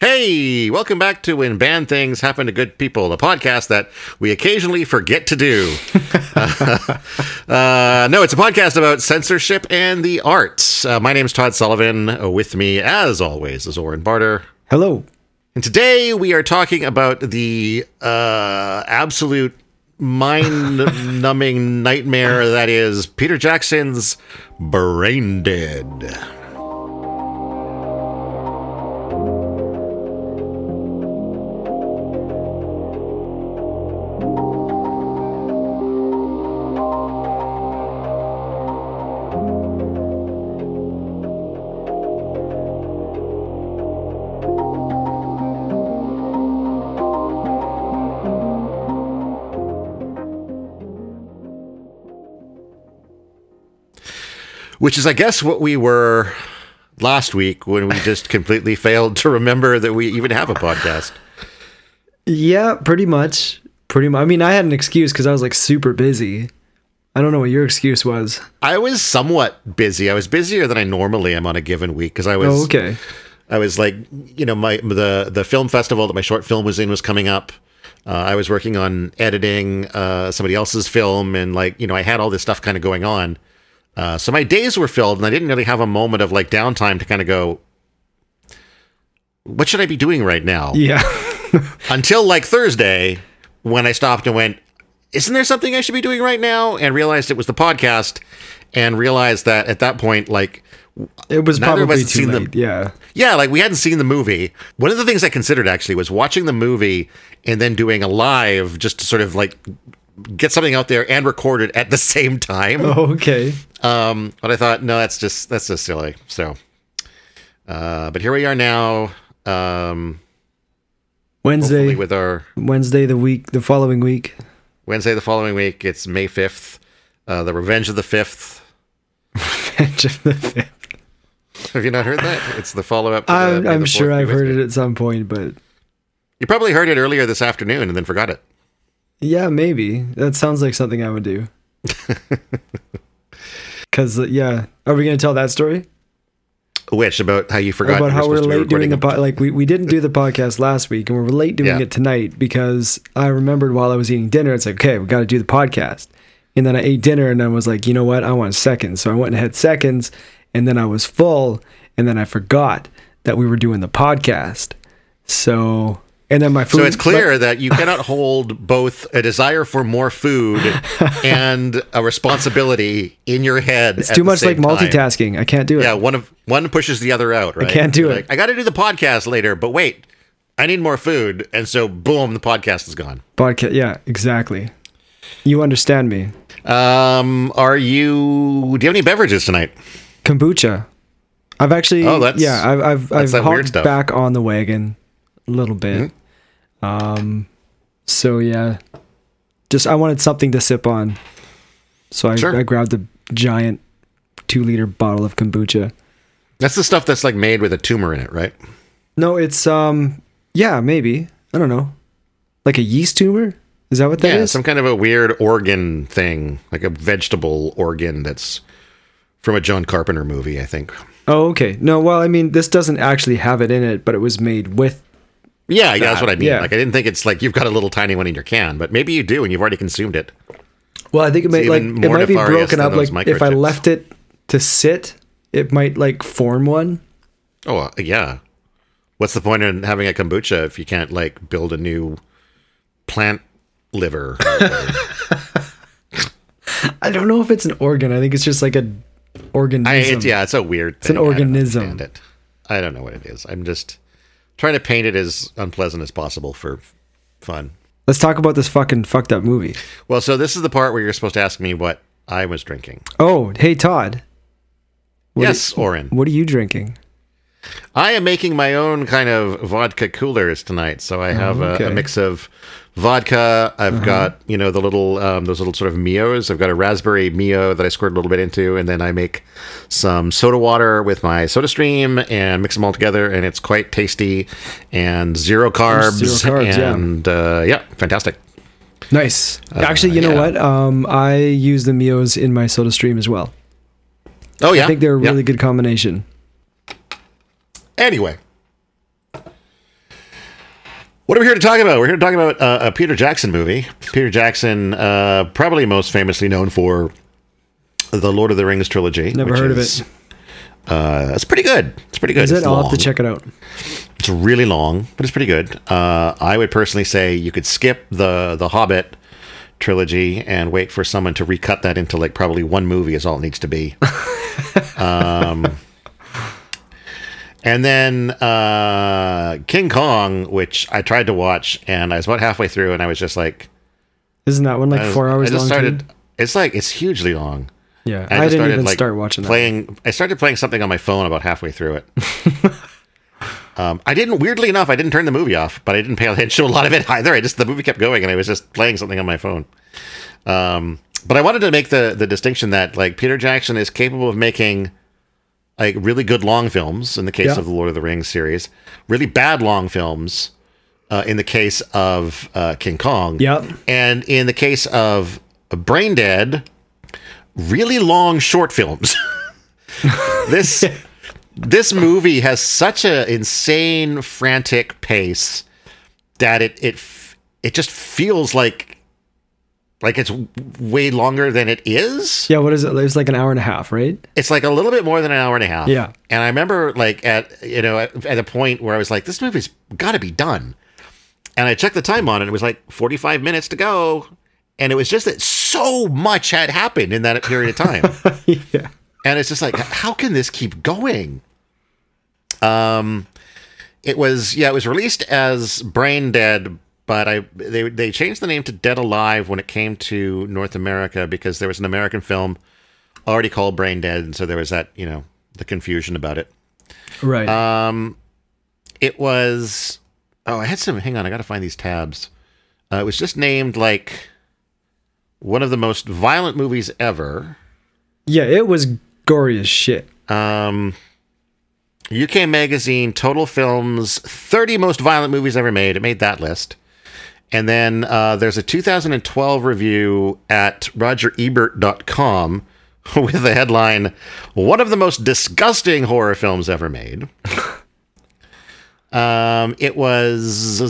Hey, welcome back to When Bad Things Happen to Good People, the podcast that we occasionally forget to do. uh, no, it's a podcast about censorship and the arts. Uh, my name is Todd Sullivan. Uh, with me, as always, is Oren Barter. Hello. And today we are talking about the uh, absolute mind numbing nightmare that is Peter Jackson's Brain Dead. Which is, I guess, what we were last week when we just completely failed to remember that we even have a podcast. Yeah, pretty much. Pretty much. I mean, I had an excuse because I was like super busy. I don't know what your excuse was. I was somewhat busy. I was busier than I normally am on a given week because I was. Oh, okay. I was like, you know, my the the film festival that my short film was in was coming up. Uh, I was working on editing uh, somebody else's film, and like, you know, I had all this stuff kind of going on. Uh, so my days were filled, and I didn't really have a moment of like downtime to kind of go, what should I be doing right now? Yeah. Until like Thursday, when I stopped and went, isn't there something I should be doing right now? And realized it was the podcast, and realized that at that point, like, it was Neither probably too seen late. the- Yeah. yeah, like we hadn't seen the movie. One of the things I considered actually was watching the movie and then doing a live just to sort of like get something out there and record it at the same time. Oh, okay. Um, but I thought, no, that's just that's just silly. So, uh, but here we are now. Um, Wednesday. with our Wednesday the week, the following week. Wednesday the following week. It's May fifth. Uh, the Revenge of the Fifth. Revenge of the Fifth. Have you not heard that? It's the follow up. I'm, I'm sure I've heard it at some point, but You probably heard it earlier this afternoon and then forgot it. Yeah, maybe. That sounds like something I would do. Because uh, yeah, are we gonna tell that story? Which about how you forgot about how we're to late doing the po- like we, we didn't do the podcast last week and we're late doing Yeah. it tonight because I remembered while I was eating dinner it's like okay we got to do the podcast. And then I ate dinner and I was like you know what? I want seconds. So I went and had seconds and then I was full and then I forgot that we were doing the podcast. So and then my food So it's clear that you cannot hold both a desire for more food and a responsibility in your head. it's too much like multitasking I can't do it Yeah, one of one pushes the other out. Right? I can't do You're it. Like, I got to do the podcast later, but wait, I need more food, and so boom, the podcast is gone. podcast yeah exactly you understand me Um, are you? Do you have any beverages tonight? kombucha. I've actually, Oh, that's- yeah, I've I've I've hopped back on the wagon a little bit. Mm-hmm. Um, so yeah, just I wanted something to sip on, so I, Sure. I grabbed a giant two liter bottle of kombucha. That's the stuff that's like made with a tumor in it, right? No, it's um, yeah, maybe I don't know, like a yeast tumor. Is that what that is? yeah, some kind of a weird organ thing, like a vegetable organ that's from a John Carpenter movie, I think. oh, okay. No, well, I mean, this doesn't actually have it in it, but it was made with. Yeah, yeah, that's what I mean. yeah. Like I didn't think it's like you've got a little tiny one in your can, but maybe you do and you've already consumed it. Well, I think it might like it might be broken up. Like if I left it to sit, it might like form one. Oh, uh, yeah. What's the point in having a kombucha if you can't like build a new plant liver? I don't know if it's an organ. I think it's just like a organism. I, it's, yeah, it's a weird. It's an organism. It. I don't know what it is. I'm just trying to paint it as unpleasant as possible for fun. Let's talk about this fucking fucked up movie. Well, so this is the part where you're supposed to ask me what I was drinking. Oh, hey Todd. What yes, Oren. What are you drinking? I am making my own kind of vodka coolers tonight. So I have a, okay. Uh-huh. a mix of vodka. I've got you know the little um, those little sort of mios. I've got a raspberry mio that I squirt a little bit into, and then I make some soda water with my Soda Stream and mix them all together, and it's quite tasty and zero carbs. Zero carbs, yeah. and uh, yeah, fantastic. Nice. Actually, you know yeah. what? Um, I use the Mios in my Soda Stream as well. Oh yeah, I think they're a Yeah. really good combination. Anyway, What are we here to talk about? We're here to talk about uh, a Peter Jackson movie. Peter Jackson, uh, probably most famously known for the Lord of the Rings trilogy. Never heard of it. Uh, it's pretty good. It's pretty good. Is It's it? I'll have to check it out. It's really long, but it's pretty good. Uh, I would personally say you could skip the the Hobbit trilogy and wait for someone to recut that into like probably one movie is all it needs to be. um, and then uh, King Kong, which I tried to watch, and I was about halfway through, and I was just like, Isn't that one like was- four hours I just long? started. too? It's like it's hugely long. Yeah, I I, didn't started, even like, start watching that. playing i started playing something on my phone about halfway through it um, i didn't weirdly enough i didn't turn the movie off but i didn't pay attention to a lot of it either i just the movie kept going and i was just playing something on my phone um, but i wanted to make the the distinction that like peter jackson is capable of making like really good long films in the case Yeah. of the lord of the rings series really bad long films uh, in the case of uh, king kong Yep. and in the case of brain dead really long short films. this this movie has such a insane frantic pace that it it it just feels like like it's way longer than it is. Yeah, what is it? It's like an hour and a half, right? It's like a little bit more than an hour and a half. Yeah. And I remember like at you know at, at a point where I was like this movie's got to be done. And I checked the time on it. It was like 45 minutes to go. And it was just that so much had happened in that period of time. yeah. and it's just like how can this keep going um it was yeah it was released as brain dead but i they they changed the name to dead alive when it came to north america because there was an american film already called brain dead and so there was that you know the confusion about it Right. um it was oh i had some hang on i gotta find these tabs uh, it was just named like one of the most violent movies ever yeah, it was gory as shit. Um, UK Magazine Total Film's 30 most violent movies ever made. It made that list. And then uh, there's a 2012 review at rogerebert.com with the headline One of the most disgusting horror films ever made. um, it was.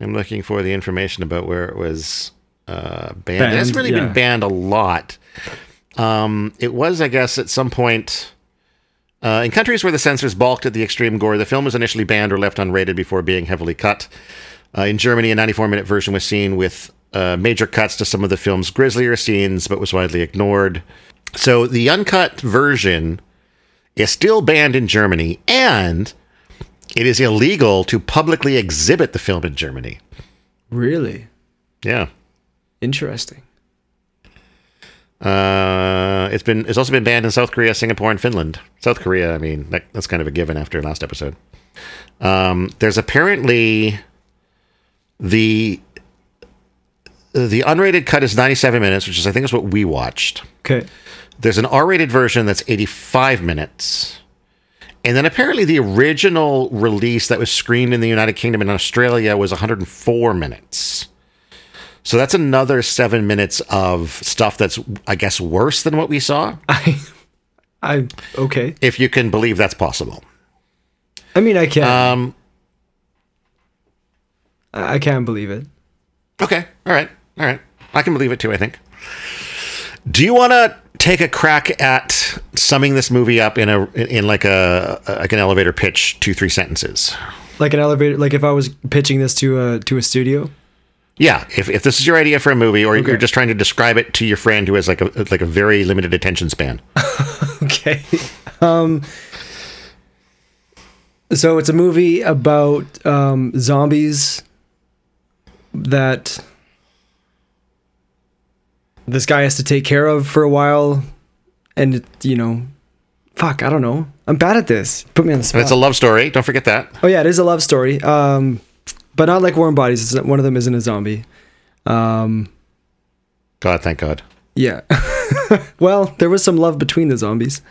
I'm looking for the information about where it was uh, banned. It hasn't really yeah. been banned a lot. Um, it was, I guess, at some point. Uh, in countries where the censors balked at the extreme gore, the film was initially banned or left unrated before being heavily cut. Uh, in Germany, a 94 minute version was seen with uh, major cuts to some of the film's grislier scenes, but was widely ignored. So the uncut version is still banned in Germany, and it is illegal to publicly exhibit the film in Germany. Really Yeah. interesting. Uh, it's been it's also been banned in South Korea, Singapore, and Finland. South Korea, I mean, that, that's kind of a given after last episode. Um, there's apparently the the unrated cut is 97 minutes, which is I think is what we watched. Okay. There's an R-rated version that's 85 minutes. And then apparently the original release that was screened in the United Kingdom and Australia was 104 minutes. So that's another seven minutes of stuff that's, I guess, worse than what we saw, I, I okay. if you can believe that's possible. I mean, I can. Um, I I can't believe it. okay, all right, all right. I can believe it too. I think. Do you want to take a crack at summing this movie up in a in like a like an elevator pitch, two three sentences? Like an elevator. Like if I was pitching this to a to a studio. Yeah, if, if this is your idea for a movie, or Okay. you're just trying to describe it to your friend who has like a like a very limited attention span. Okay. Um so it's a movie about um zombies that this guy has to take care of for a while and it, you know fuck, I don't know. I'm bad at this. Put me on the And spot. it's a love story. Don't forget that. oh yeah, it is a love story. Um but not like Warm Bodies. It's, one of them isn't a zombie. Um God, thank God. Yeah. well, there was some love between the zombies.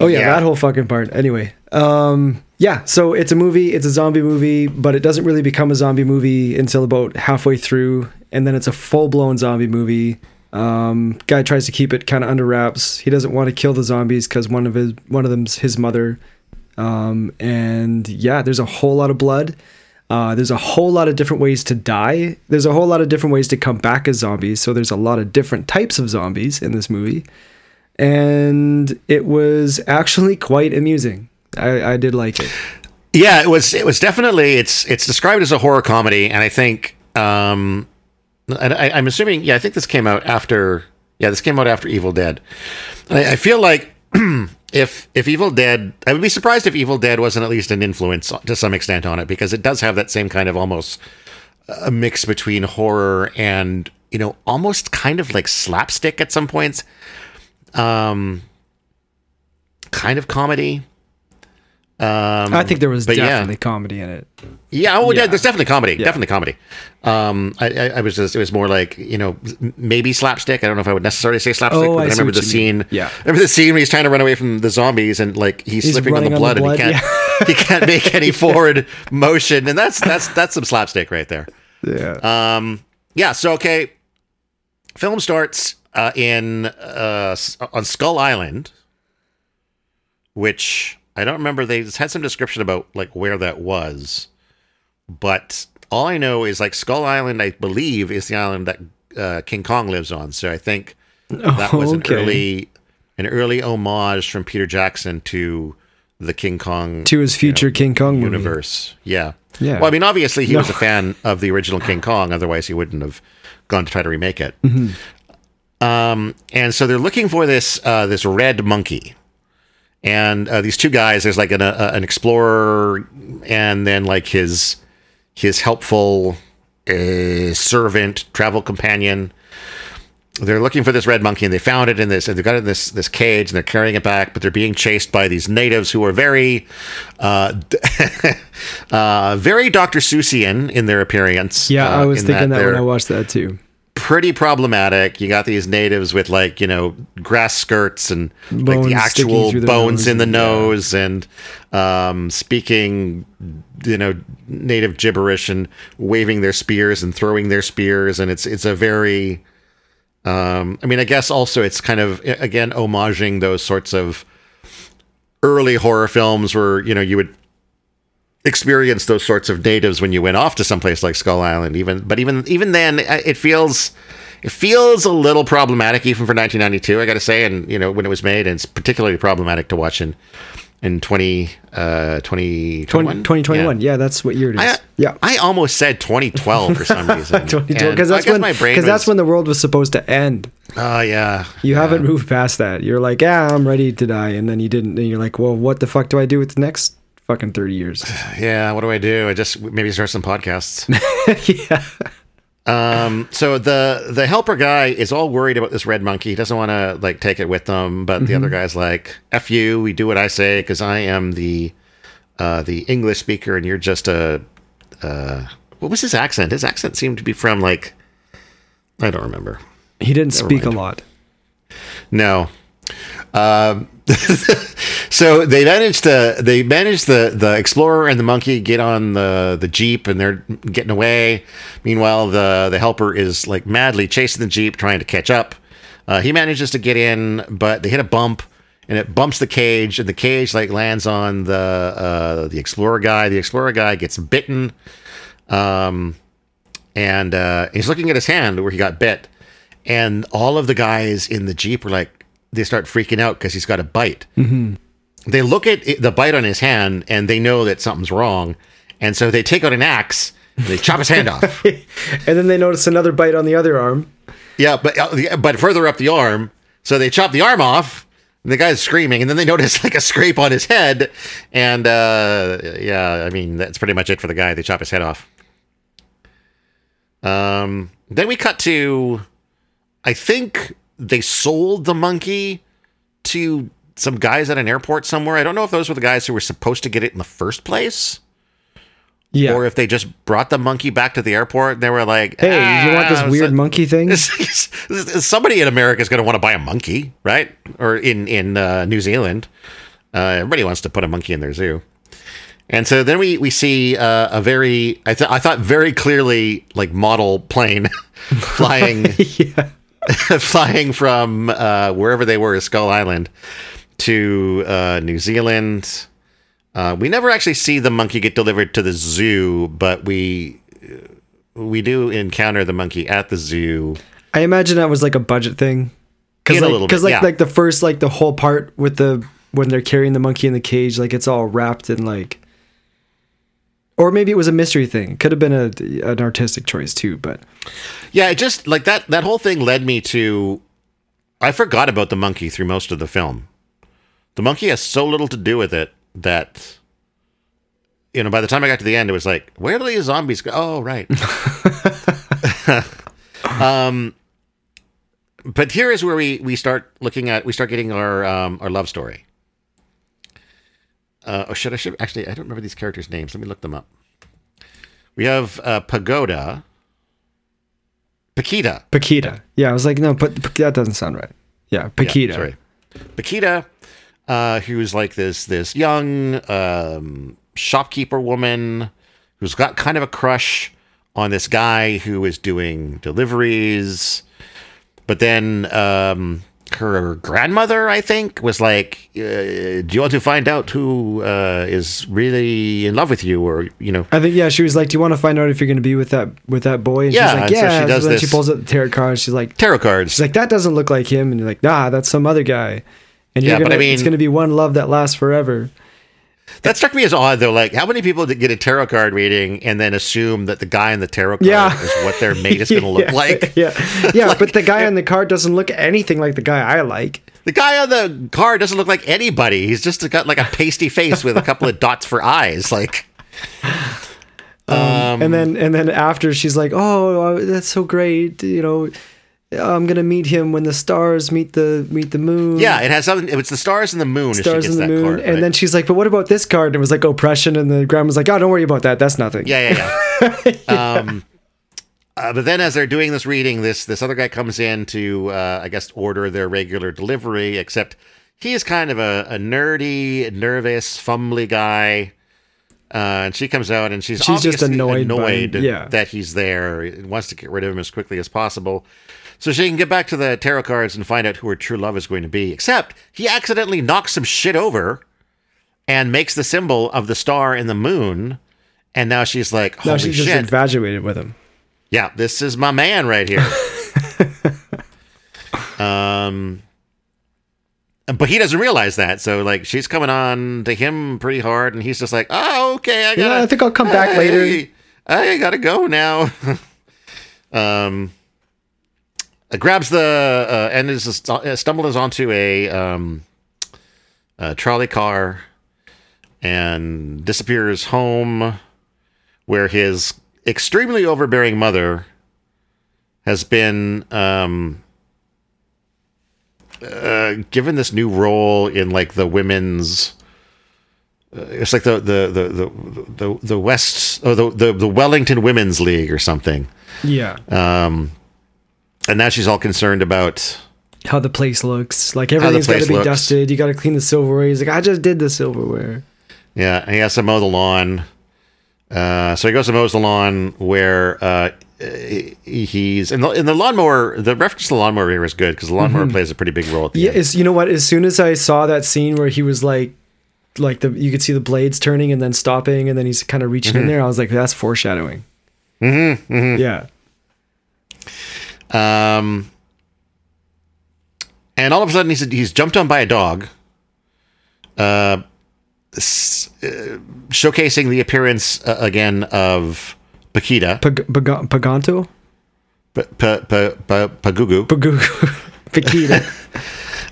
Oh yeah, Yeah. that whole fucking part. Anyway, um, yeah. So it's a movie. It's a zombie movie, but it doesn't really become a zombie movie until about halfway through, and then it's a full blown zombie movie. Um, guy tries to keep it kind of under wraps. He doesn't want to kill the zombies because one of his one of them's his mother. Um, and yeah, there's a whole lot of blood. Uh, there's a whole lot of different ways to die. There's a whole lot of different ways to come back as zombies. So there's a lot of different types of zombies in this movie. And it was actually quite amusing. I, I did like it. Yeah, it was. It was definitely. It's it's described as a horror comedy, and I think. Um, and I, I'm assuming. Yeah, I think this came out after. Yeah, this came out after Evil Dead. I, I feel like if if Evil Dead, I would be surprised if Evil Dead wasn't at least an influence to some extent on it because it does have that same kind of almost a mix between horror and you know almost kind of like slapstick at some points, um, kind of comedy. Um, I think there was but yeah. definitely comedy in it. Yeah, oh, yeah. Yeah. there's definitely comedy, definitely comedy. Um, I, I, I was just, it was more like you know, maybe slapstick. I don't know if I would necessarily say slapstick, Oh, but I I remember the mean. scene. Yeah. remember the scene where he's trying to run away from the zombies and like he's, He's slipping on the running blood, and he can't, he can't make any forward motion, and that's that's that's some slapstick right there. Yeah. Um, yeah. So okay, film starts uh, in uh, on Skull Island, which I don't remember. They had some description about like where that was, but all I know is like Skull Island. I believe is the island that uh, King Kong lives on. So I think that was Okay. an early an early homage from Peter Jackson to the King Kong to his future King Kong movie. universe. Yeah. Yeah. Well, I mean, obviously he No. was a fan of the original King Kong. Otherwise, he wouldn't have gone to try to remake it. Mm-hmm. Um, and so they're looking for this uh, this red monkey. And uh, these two guys, there's like an, uh, an explorer, and then like his his helpful uh, servant, travel companion. They're looking for this red monkey, and they found it in this. And they got it in this this cage, and they're carrying it back, but they're being chased by these natives who are very, uh, uh, very Dr. Seussian in their appearance. Yeah, uh, I was thinking that, when I watched that too. Pretty problematic. You got these natives with like you know grass skirts and like the actual the bones nose in the and- yeah. nose and um, speaking you know native gibberish and waving their spears and throwing their spears and it's it's a very um, I mean I guess also it's kind of again homaging those sorts of early horror films where you know you would experience those sorts of natives when you went off to someplace like Skull Island. Even, but even even then, uh, it feels it feels a little problematic, even for 1992. I got to say, and you know when it was made, and it's particularly problematic to watch in in 20 uh 2021. 20, 2021. Yeah. that's what year it is. I, yeah. I almost said 2012 for some reason. 2012 because I that's when my brain because that's when the world was supposed to end. Oh yeah. You haven't moved past that. You're like, yeah, I'm ready to die, and then you didn't. And you're like, well, what the fuck do I do with the next fucking thirty years? Yeah. What do I do? I just maybe start some podcasts. yeah, Um, so the the helper guy is all worried about this red monkey. He doesn't want to like take it with them, but the other guy's like, "F you, we do what I say because I am the uh, the English speaker, and you're just a uh, what was his accent? His accent seemed to be from like I don't remember. he didn't speak mind. a lot. No. Um, so they managed to they managed the the explorer and the monkey get on the the jeep and they're getting away. Meanwhile, the the helper is like madly chasing the jeep, trying to catch up. Uh, he manages to get in, but they hit a bump and it bumps the cage, and the cage like lands on the uh, the explorer guy. The explorer guy gets bitten, um, and uh, he's looking at his hand where he got bit, and all of the guys in the jeep are like they start freaking out because he's got a bite. Mm-hmm. They look at it, the bite on his hand and they know that something's wrong, and so they take out an axe. And they chop his hand off. And then they notice another bite on the other arm. Yeah, but uh, but further up the arm, so they chop the arm off. And the guy's screaming, and then they notice like a scrape on his head, and uh, yeah, I mean that's pretty much it for the guy. They chop his head off. Um, then we cut to, I think they sold the monkey to some guys at an airport somewhere. I don't know if those were the guys who were supposed to get it in the first place, Yeah. or if they just brought the monkey back to the airport. and They were like, hey, you want this "Ah, weird so- monkey thing? somebody in America is going to want to buy a monkey, right? Or in in uh, New Zealand, uh, everybody wants to put a monkey in their zoo. And so then we we see uh, a very I, th- I thought very clearly like model plane flying yeah. flying from uh, wherever they were, Skull Island, to uh, New Zealand. Uh, we never actually see the monkey get delivered to the zoo, but we we do encounter the monkey at the zoo. I imagine that was like a budget thing. Cause In a like, little cause bit, like yeah. like the first like the whole part with the when they're carrying the monkey in the cage, like it's all wrapped in like, or maybe it was a mystery thing. Could have been a an artistic choice too, but Yeah, it just like that that whole thing led me to I forgot about the monkey through most of the film. The monkey has so little to do with it that you know, by the time I got to the end it was like, where do these zombies go? Oh, right. um but here is where we we start looking at we start getting our um our love story. Uh, or should I should actually I don't remember these characters' names. Let me look them up. We have uh, Pagoda, Paquita. Paquita. Yeah, I was like, no, but but that doesn't sound right. Yeah, Paquita. Yeah, sorry. Paquita, uh, who's like this this young um, shopkeeper woman who's got kind of a crush on this guy who is doing deliveries, but then um, her grandmother, I think, was like, uh, "Do you want to find out who uh, is really in love with you?" Or you know, I think yeah, she was like, "Do you want to find out if you're going to be with that with that boy?" And Yeah, she's like, and so "Yeah." she does then she pulls out the tarot card. She's like, tarot cards. "She's like that doesn't look like him," and you're like, "Nah, that's some other guy." And you're Yeah, but gonna, I mean- it's going to be one love that lasts forever. That struck me as odd, though. Like, how many people get a tarot card reading and then assume that the guy in the tarot card Yeah. is what their mate is going to look yeah, like? Yeah, yeah, but the guy on the card doesn't look anything like the guy I like. The guy on the card doesn't look like anybody. He's just got like a pasty face with a couple of dots for eyes. Like, Um, and then and then after she's like, "Oh, that's so great," you know. I'm gonna meet him when the stars meet the meet the moon. yeah, it has something. It's the stars and the moon. if she stars gets in the that moon. card, and then she's like, "But what about this card?" And it was like oppression, and the grandma's like, "Oh, don't worry about that. That's nothing." yeah, yeah, yeah. Um, uh, but then, as they're doing this reading, this this other guy comes in to, uh, I guess, order their regular delivery. Except he's kind of a, a nerdy, nervous, fumbly guy. Uh, and she comes out, and she's She's just obviously annoyed by- annoyed yeah. that he's there. and wants to get rid of him as quickly as possible, so she can get back to the tarot cards and find out who her true love is going to be. Except he accidentally knocks some shit over and makes the symbol of the star and the moon. And now she's like, No, "Holy she's just infatuated with him. Yeah, this is my man right here. um, but he doesn't realize that. So like, she's coming on to him pretty hard, and he's just like, "Oh, okay, I got. Yeah, I think I'll come back later." I gotta go now." um, grabs the uh, and is uh, stumbles onto a um, a trolley car and disappears home where his extremely overbearing mother has been um, uh, given this new role in like the women's. Uh, it's like the the the the the, the West or the, the the Wellington Women's League or something, Yeah. And now she's all concerned about How the place looks. Like everything's got to be looks. dusted. You got to clean the silverware. He's like, I just did the silverware. Yeah, he has to mow the lawn. Uh, so he goes to mows the lawn where uh, he's and the, and the lawnmower. The reference to the lawnmower here is good because the lawnmower plays a pretty big role. At the Mm-hmm. Yeah, end. it's, you know what? As soon as I saw that scene where he was like, like the you could see the blades turning and then stopping and then he's kind of reaching in there, I was like, that's foreshadowing. Mm-hmm, Yeah. Um, and all of a sudden he's he's jumped on by a dog. Uh, s- uh, showcasing the appearance uh, again of Paquita, Pag- Pag- Paganto? P- P- P- P- Pagugu. Pagu- Paquita.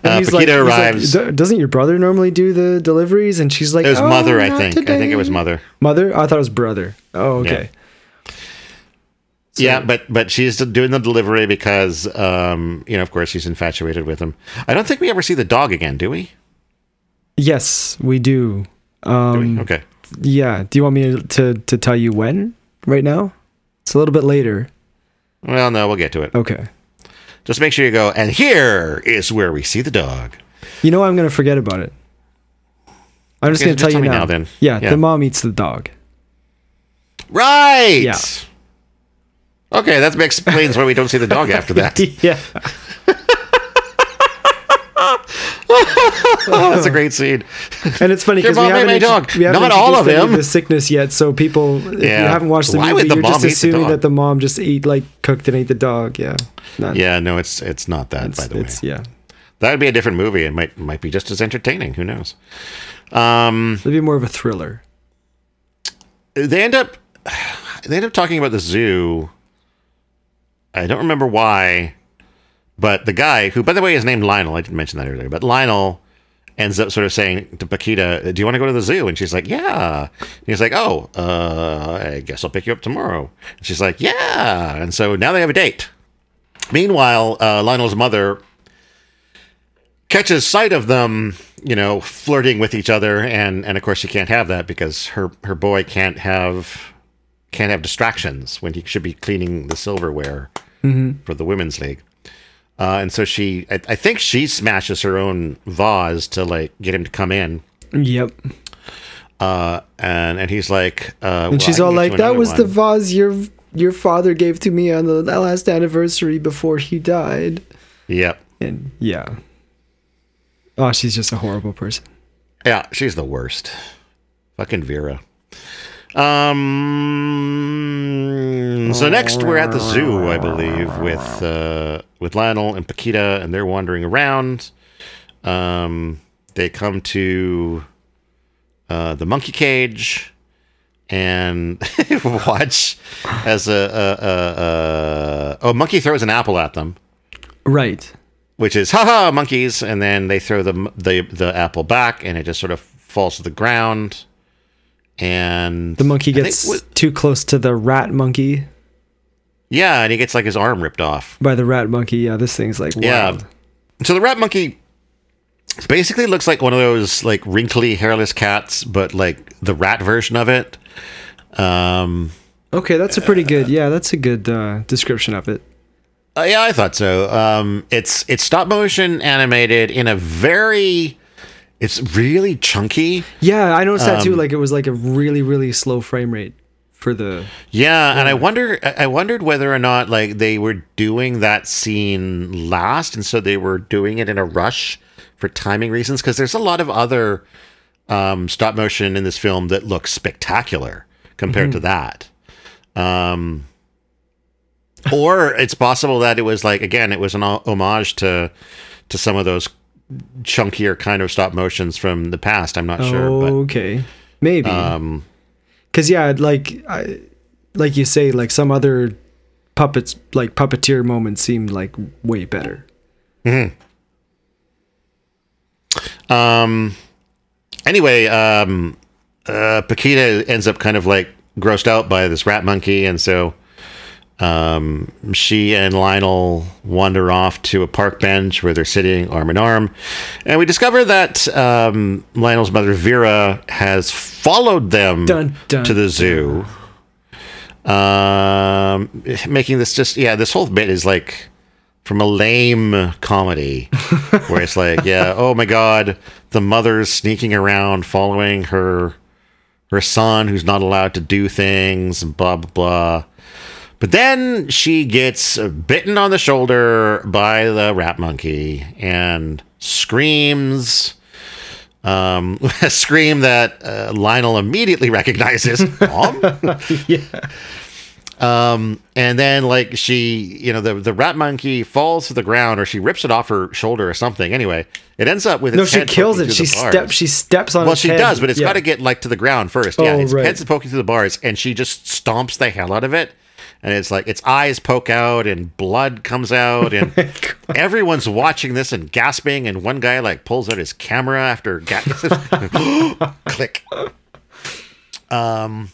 And Uh, he's Paquita he's arrives. "D- Doesn't your brother normally do the deliveries? And she's like, It was "Oh, mother, I not think. I think it was today." mother. Mother? I thought it was brother. Oh, okay. yeah, but but she's doing the delivery because, um, you know, of course, she's infatuated with him. I don't think we ever see the dog again, do we? Yes, we do. Do Um, we? Okay. Yeah. Do you want me to to tell you when? Right now? It's a little bit later. Well, no, we'll get to it. Okay. Just make sure you go. And here is where we see the dog. You know I'm gonna forget about it. I'm just gonna tell, tell you me now. now then. Yeah, Yeah. the mom eats the dog. Right. Yeah. Okay, that explains why we don't see the dog after that. yeah. oh, that's a great scene. And it's funny because we haven't, my dog. we haven't Not all of him. the sickness yet. So people, if Yeah. you haven't watched the Why movie, the you're just assuming that the mom just ate like cooked and ate the dog. Yeah, Not- Yeah, no, it's it's not that. it's, by the way, yeah. that would be a different movie. It might might be just as entertaining. Who knows? Um, It'd be more of a thriller. they end up they end up talking about the zoo. I don't remember why, but the guy who, by the way, is named Lionel. I didn't mention that earlier, but Lionel ends up sort of saying to Paquita, "Do you want to go to the zoo?" And she's like, "Yeah." And he's like, "Oh, uh, I guess I'll pick you up tomorrow." And she's like, "Yeah." And so now they have a date. Meanwhile, uh, Lionel's mother catches sight of them, you know, flirting with each other, and and of course she can't have that because her her boy can't have can't have distractions when he should be cleaning the silverware for the women's league. Uh, and so she, I, I think she smashes her own vase to like get him to come in. Yep. Uh, and and he's like, uh, And she's all like, "That was the vase your your father gave to me on the last anniversary before he died." Yep. And yeah. Oh, she's just a horrible person. Yeah, she's the worst. Fucking Vera. Um. So next we're at the zoo, I believe, with uh, with Lionel and Paquita, and they're wandering around. Um, they come to uh, the monkey cage and watch as a, a, a, a oh monkey throws an apple at them Right. which is haha monkeys and then they throw the the the apple back and it just sort of falls to the ground and The monkey I think gets too close to the rat monkey. yeah and he gets like his arm ripped off By the rat monkey, yeah, this thing's like yeah so the rat monkey basically looks like one of those like wrinkly hairless cats but like the rat version of it um Okay, that's a pretty good. Yeah, that's a good uh, description of it. Uh, yeah, I thought so. Um, it's it's stop motion animated in a very, it's really chunky. Yeah, I noticed that Um, too. Like it was like a really, really slow frame rate for the. Yeah, and I wonder, I I wondered whether or not like they were doing that scene last, and so they were doing it in a rush for timing reasons. Because there's a lot of other um, stop motion in this film that looks spectacular compared to that. Um, or it's possible that it was like again, it was an homage to to some of those chunkier kind of stop motions from the past. I'm not sure, but okay, maybe. um, Because yeah, like I, like you say, like some other puppets, like puppeteer moments seemed like way better. Um. Anyway, um, uh, Paquita ends up kind of like grossed out by this rat monkey, and so um, she and Lionel wander off to a park bench where they're sitting arm in arm, and we discover that um, Lionel's mother Vera has followed them Dun, dun, to the zoo. Um, making this just yeah, this whole bit is like from a lame comedy where it's like, yeah, oh my god, the mother's sneaking around following her her son who's not allowed to do things and blah blah blah. But then she gets bitten on the shoulder by the rat monkey and screams. Um, a scream that uh, Lionel immediately recognizes. Mom? yeah. Um, and then like she, you know, the the rat monkey falls to the ground, or she rips it off her shoulder or something. Anyway, it ends up with No, she kills it. She steps. She steps on. Well, she head. does, but it's Yeah. got to get like to the ground first. Yeah, Oh, its right. head's poking through the bars, and she just stomps the hell out of it. And it's like its eyes poke out, and blood comes out, and everyone's watching this and gasping. And one guy like pulls out his camera after ga- click. Um.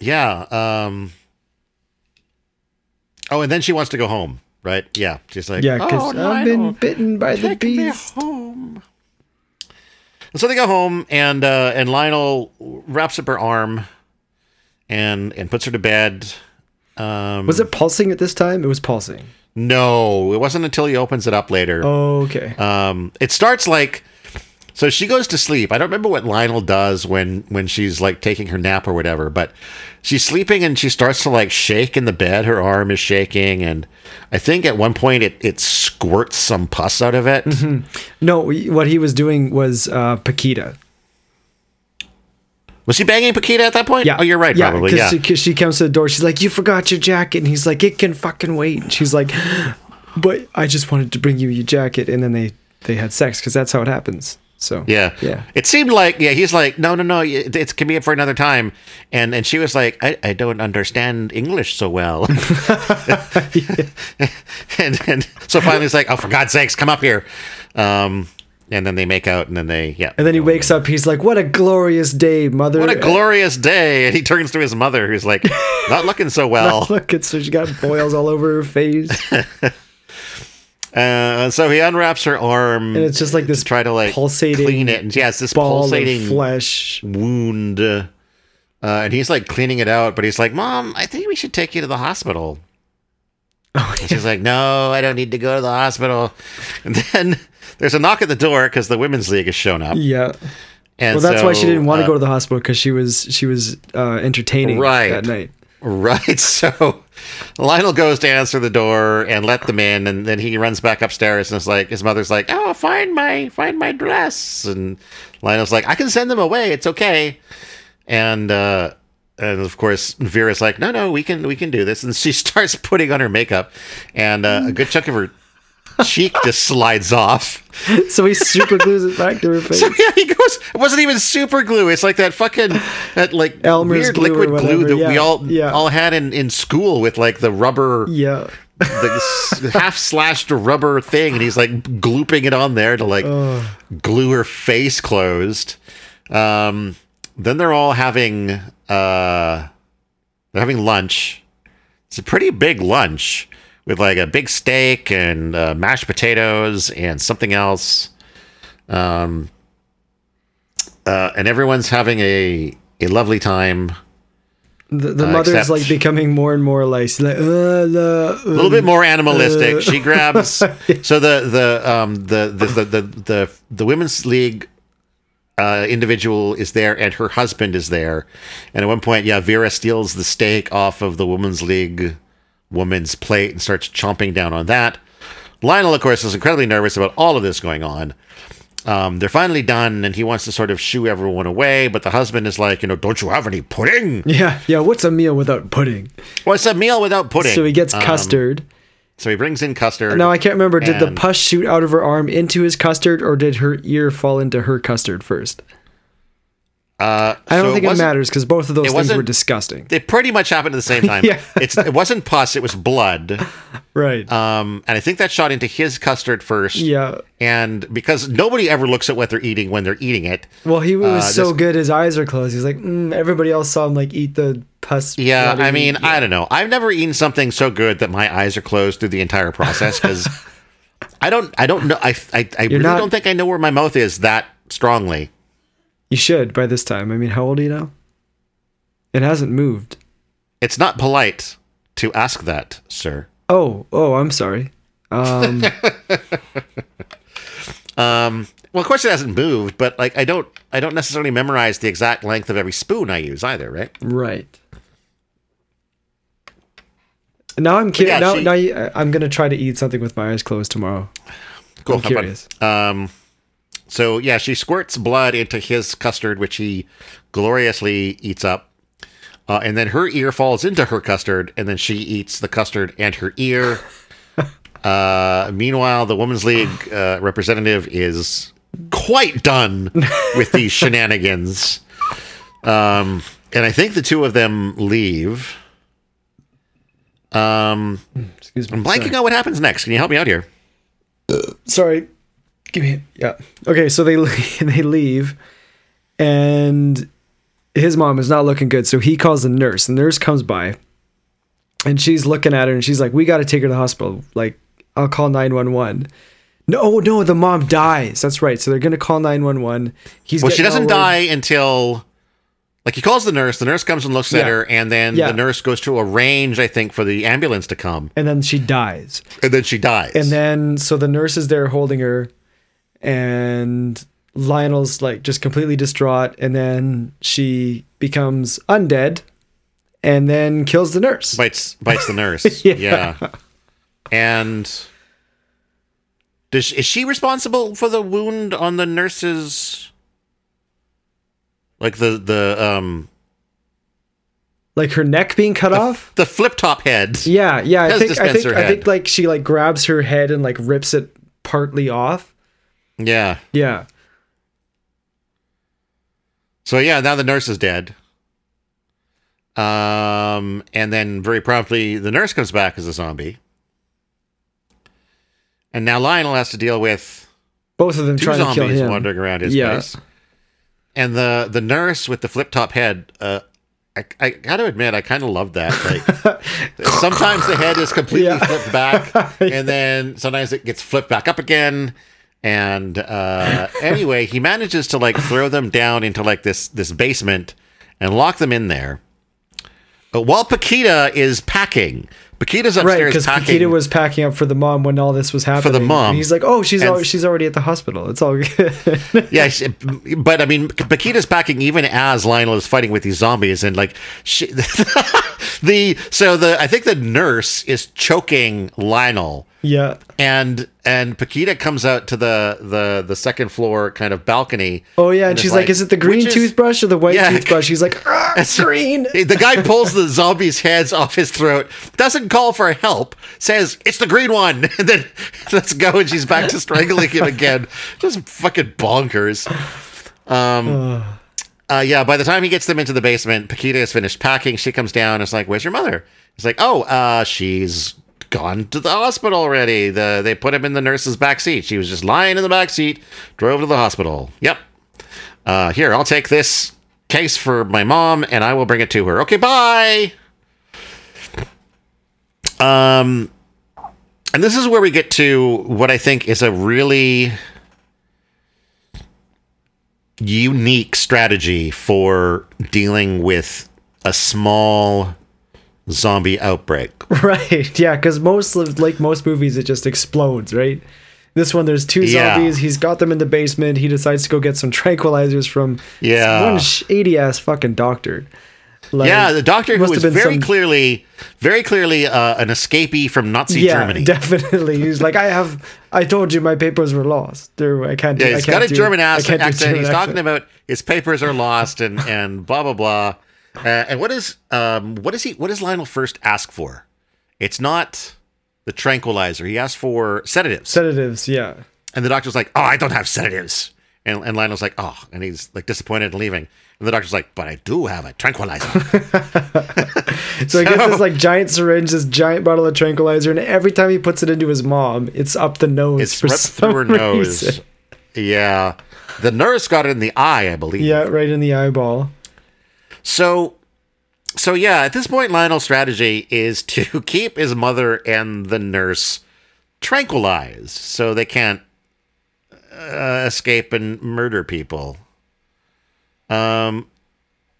Yeah. Um. Oh, and then she wants to go home, right? Yeah. She's like, Yeah, because "Oh, I've been bitten by the beast. home. And so they go home, and uh, and Lionel wraps up her arm, and and puts her to bed. Um, Was it pulsing at this time? It was pulsing. no, it wasn't until he opens it up later. Oh, okay. Um, it starts like So she goes to sleep. I don't remember what Lionel does when when she's like taking her nap or whatever, but she's sleeping and she starts to like shake in the bed. Her arm is shaking, and I think at one point it it squirts some pus out of it. No, what he was doing was uh, Paquita. Was he banging Paquita at that point? Yeah. Oh, you're right. Yeah, probably. Yeah. She, 'cause she comes to the door. She's like, "You forgot your jacket," and he's like, "It can fucking wait." And she's like, "But I just wanted to bring you your jacket." And then they they had sex because that's how it happens. So Yeah. yeah. It seemed like yeah, he's like, no, no, no, it, it can be for another time, and and she was like, I, I don't understand English so well, and and so finally he's like, oh, for God's sakes, come up here, um, and then they make out, and then they yeah, And then he wakes up. He's like, "What a glorious day, mother!" what a glorious day, and he turns to his mother, who's like, not looking so well. Look, it's so she got boils all over her face, Uh, so he unwraps her arm and it's just like this to try to like pulsating clean it, and yeah, it's this pulsating flesh. wound. Uh, and he's like cleaning it out, but he's like, Mom, I think we should take you to the hospital. Oh, And she's like, No, I don't need to go to the hospital. And then there's a knock at the door because the women's league has shown up. Yeah. And Well, that's why she didn't want to uh, go to the hospital because she was she was uh, entertaining Right. that night. Right. So Lionel goes to answer the door and let them in, and then he runs back upstairs and is like, his mother's like, "Oh, find my find my dress," and Lionel's like, "I can send them away. It's okay." And uh, and of course Vera's like, "No, no, we can we can do this," and she starts putting on her makeup, and uh, a good chunk of her cheek just slides off. So he super glues it back to her face. So yeah, he goes. It wasn't even super glue. It's like that fucking that like Elmer's weird glue liquid glue that we all yeah. all had in in school with like the rubber, yeah. the half slashed rubber thing, and he's like glooping it on there to like glue her face closed. Um, then they're all having uh, they're having lunch. It's a pretty big lunch with like a big steak and uh, mashed potatoes and something else. Um, uh, and everyone's having a a lovely time. The, the Uh, mother's like becoming more and more like, like uh, the, A little bit more animalistic. she grabs so the the um the the the the the, the women's league uh, individual is there and her husband is there, and at one point, yeah, Vera steals the steak off of the women's league woman's plate and starts chomping down on that. Lionel, of course, is incredibly nervous about all of this going on. Um, they're finally done, and he wants to sort of shoo everyone away, but the husband is like, you know, don't you have any pudding? yeah yeah. What's a meal without pudding? What's a meal without pudding? So he gets Um, custard. So he brings in custard. Now I can't remember. Did the pus shoot out of her arm into his custard, or did her ear fall into her custard first? Uh, I don't so think it, wasn't- matters because both of those things were disgusting. They pretty much happened at the same time. Yeah. It's it wasn't pus, it was blood. Right. Um, and I think that shot into his custard first. yeah. And because nobody ever looks at what they're eating when they're eating it. Well, he was uh, so this- good. His eyes are closed. He's like, mm, everybody else saw him like eat the pus. Yeah, bloody- I mean, I don't know. I've never eaten something so good that my eyes are closed through the entire process because I don't, I don't know. I, I, I really not- don't think I know where my mouth is that strongly. you should by this time. I mean, how old are you now? It hasn't moved. It's not polite to ask that, sir. Oh, oh, I'm sorry. Um, Um, well, of course it hasn't moved, but like I don't, I don't necessarily memorize the exact length of every spoon I use either, right? right. Now I'm curious. yeah, now, she- now you, I'm gonna try to eat something with my eyes closed tomorrow. Cool. I'm curious. Um, so yeah, she squirts blood into his custard, which he gloriously eats up. Uh, and then her ear falls into her custard, and then she eats the custard and her ear. uh, meanwhile, the Women's League uh, representative is quite done with these shenanigans. Um, and I think the two of them leave. Um, Excuse me. I'm blanking on what happens next. Can you help me out here? sorry. Give me yeah. Okay, so they they leave, and his mom is not looking good. So he calls the nurse. The nurse comes by, and she's looking at her, and she's like, "We got to take her to the hospital. Like, I'll call nine one one." No, no, the mom dies. That's right. So they're gonna call nine one one. He's Well, she doesn't die until like he calls the nurse. The nurse comes and looks at her, and then Yeah. the nurse goes to arrange, I think, for the ambulance to come, and then she dies. and then she dies. And then so the nurse is there holding her, and Lionel's like just completely distraught, and then she becomes undead, and then kills the nurse. bites bites the nurse. Yeah. yeah. And does is she responsible for the wound on the nurse's like the the um like her neck being cut off. the flip top head? Yeah, yeah. I think I think dispenser I think like she like grabs her head and like rips it partly off. Yeah. Yeah. So yeah, now the nurse is dead. Um, and then very promptly the nurse comes back as a zombie. And now Lionel has to deal with Both of them two trying to kill zombies him. wandering around his Yeah. place. And the the nurse with the flip top head, uh, I, I gotta admit, I kind of love that. Like sometimes the head is completely Yeah. flipped back, and then sometimes it gets flipped back up again. And uh, anyway, he manages to like throw them down into like this this basement and lock them in there. But while Paquita is packing, Paquita's Right, upstairs because packing. Paquita was packing up for the mom when all this was happening. For the mom. And he's like, "Oh, she's al- she's already at the hospital. It's all good." Yeah, she- but I mean, Paquita's packing even as Lionel is fighting with these zombies, and like she, the so the I think the nurse is choking Lionel, yeah. and and Paquita comes out to the the the second floor kind of balcony. Oh yeah, and, she's like, "Is it the green is- toothbrush or the white Yeah. toothbrush?" He's like, ah, "It's green." The guy pulls the zombies' heads off his throat, doesn't call for help, says, It's the green one. And then let's go. And she's back to strangling him again. Just fucking bonkers. Um, uh, yeah, by the time he gets them into the basement, Paquita has finished packing. She comes down and is like, Where's your mother? It's like, Oh, uh, she's gone to the hospital already. The They put him in the nurse's back seat. She was just lying in the back seat, drove to the hospital. Yep. Uh, here, I'll take this case for my mom and I will bring it to her. Okay, bye. Um, and this is where we get to what I think is a really unique strategy for dealing with a small zombie outbreak. Right. Yeah, because most of, like most movies, it just explodes. Right. This one, there's two Yeah. zombies. He's got them in the basement. He decides to go get some tranquilizers from Yeah. one shady ass fucking doctor. Like, Yeah, the doctor who was been very some- clearly, very clearly uh, an escapee from Nazi yeah, Germany. definitely. He's like, I have. I told you my papers were lost. There, I can't. Yeah, do, I can't got a do- German I accent. do accent. He's talking about his papers are lost and and blah blah blah. Uh, and what is um what is he what does Lionel first ask for? It's not the tranquilizer. He asks for sedatives, sedatives. Yeah. and the doctor's like, "Oh, I don't have sedatives." And, and Lionel's like, "Oh," and he's like disappointed and leaving. And the doctor's like, "But I do have a tranquilizer." So he gets this like giant syringe, this giant bottle of tranquilizer, and every time he puts it into his mom, it's up the nose. it's for right through her nose. Yeah, the nurse got it in the eye, I believe. Yeah, right in the eyeball. So, so yeah, at this point, Lionel's strategy is to keep his mother and the nurse tranquilized so they can't uh, escape and murder people. Um,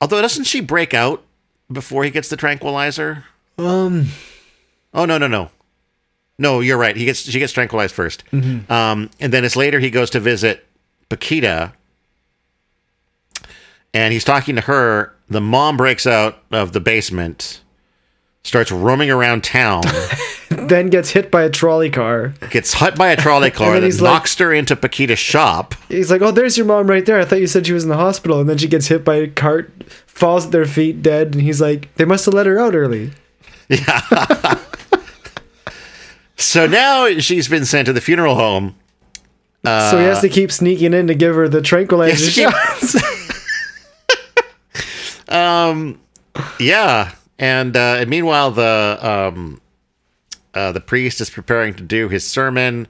although doesn't she break out before he gets the tranquilizer? Um, Oh no, no, no. No, you're right. He gets she gets tranquilized 1st Um, and then it's later he goes to visit Paquita, and he's talking to her. The mom breaks out of the basement, starts roaming around town, then gets hit by a trolley car. gets hit by a trolley car then that he's like- her into Paquita's shop. He's like, "Oh, there's your mom right there. I thought you said she was in the hospital." And then she gets hit by a cart, falls at their feet, dead. And he's like, "They must have let her out early." Yeah. so now she's been sent to the funeral home. so he has uh, to keep sneaking in to give her the tranquilizer He has shots. Yeah, and uh, and meanwhile the um, uh, the priest is preparing to do his sermon,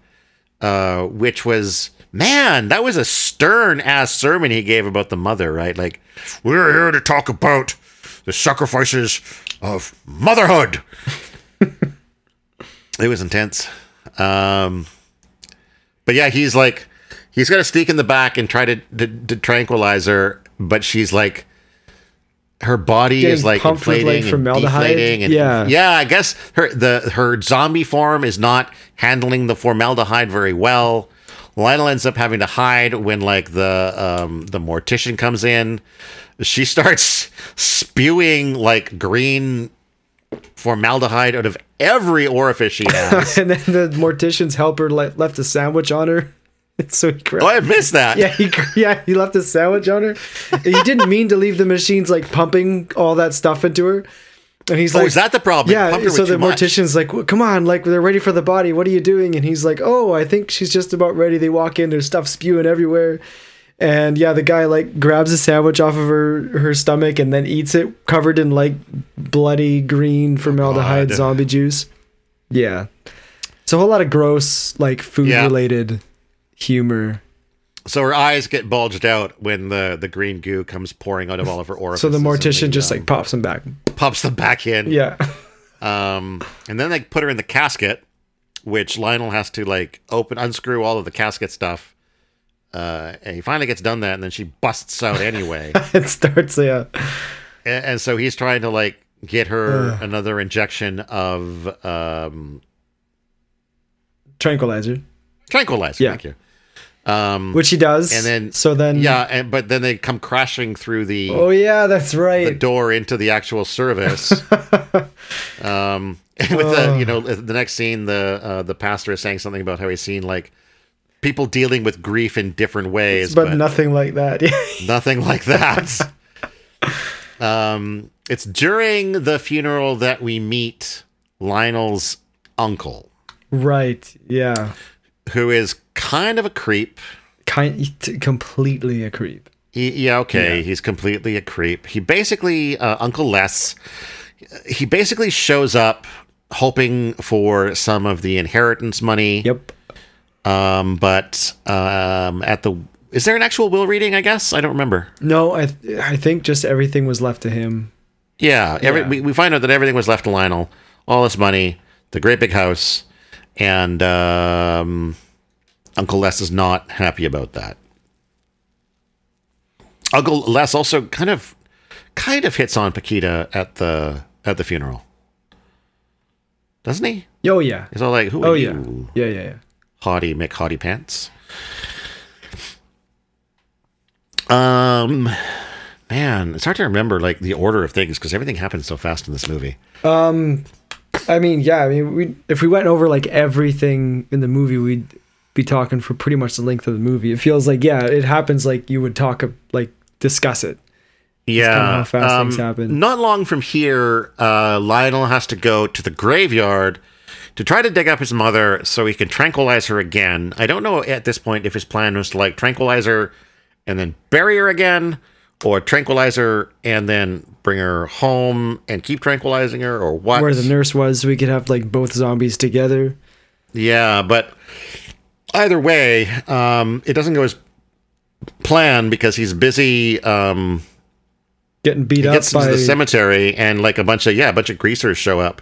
uh, which was man, that was a stern ass sermon he gave about the mother, right? Like we're here to talk about the sacrifices of motherhood. it was intense. Um, but yeah, he's like he's got to sneak in the back and try to, to, to tranquilize her, but she's like her body Getting is like inflating like, and formaldehyde? deflating and Yeah. yeah i guess her the her zombie form is not handling the formaldehyde very well Lionel ends up having to hide when like the um, the mortician comes in. She starts spewing like green formaldehyde out of every orifice she has. and then the mortician's helper le- left a sandwich on her. So he grabbed. oh, I missed that. Yeah, he yeah he left a sandwich on her. He didn't mean to leave the machines like pumping all that stuff into her. And he's Oh, like, is that the problem? Yeah. So the too much. mortician's like, well, "Come on, like they're ready for the body. What are you doing?" And he's like, "Oh, I think she's just about ready." They walk in, there's stuff spewing everywhere. And yeah, the guy like grabs a sandwich off of her her stomach and then eats it, covered in like bloody green formaldehyde God. zombie juice. Yeah, it's a whole lot of gross like food Yeah. Humor. So her eyes get bulged out when the, the green goo comes pouring out of all of her orifices. So the mortician the, just um, like pops him back. pops them back in. Yeah. Um, and then they put her in the casket, which Lionel has to like open, unscrew all of the casket stuff. Uh, and he finally gets done that, and then she busts out anyway. it starts yeah. and, and so he's trying to like get her another injection of um, Tranquilizer. tranquilizer. Yeah. Thank you. Um, Which he does. and then so then yeah, and but then they come crashing through the Oh yeah, that's right, the door into the actual service. um, with the you know the next scene, the uh, the pastor is saying something about how he's seen like people dealing with grief in different ways, but, but, nothing like that. nothing like that. um, it's during the funeral that we meet Lionel's uncle, right. Yeah. Who is kind of a creep. Kind completely a creep. He, yeah, okay. He's completely a creep. He basically, uh, Uncle Les, he basically shows up hoping for some of the inheritance money. Yep. Um, but um, at the is there an actual will reading? I guess I don't remember. No, I th- I think just everything was left to him. Yeah, every, Yeah. We, we find out that everything was left to Lionel, all his money, the great big house, and um, Uncle Les is not happy about that. Uncle Les also kind of kind of hits on Paquita at the at the funeral, doesn't he? Oh yeah. He's all like, "Who are Oh you, yeah. Yeah yeah yeah. haughty Mick Haughty Pants?" Um, man, it's hard to remember like the order of things because everything happens so fast in this movie. I mean, yeah. I mean, we if we went over like everything in the movie, we'd be talking for pretty much the length of the movie. It feels like yeah, it happens like you would talk like discuss it. Yeah, kinda how fast um, things happen. Not long from here, uh, Lionel has to go to the graveyard to try to dig up his mother so he can tranquilize her again. I don't know at this point if his plan was to like tranquilize her and then bury her again, or tranquilize her and then bring her home and keep tranquilizing her, or what. Where the nurse was, so we could have like both zombies together. Yeah, but either way, um, it doesn't go as planned because he's busy. Um, Getting beat He up gets by the cemetery and like a bunch of yeah, a bunch of greasers show up.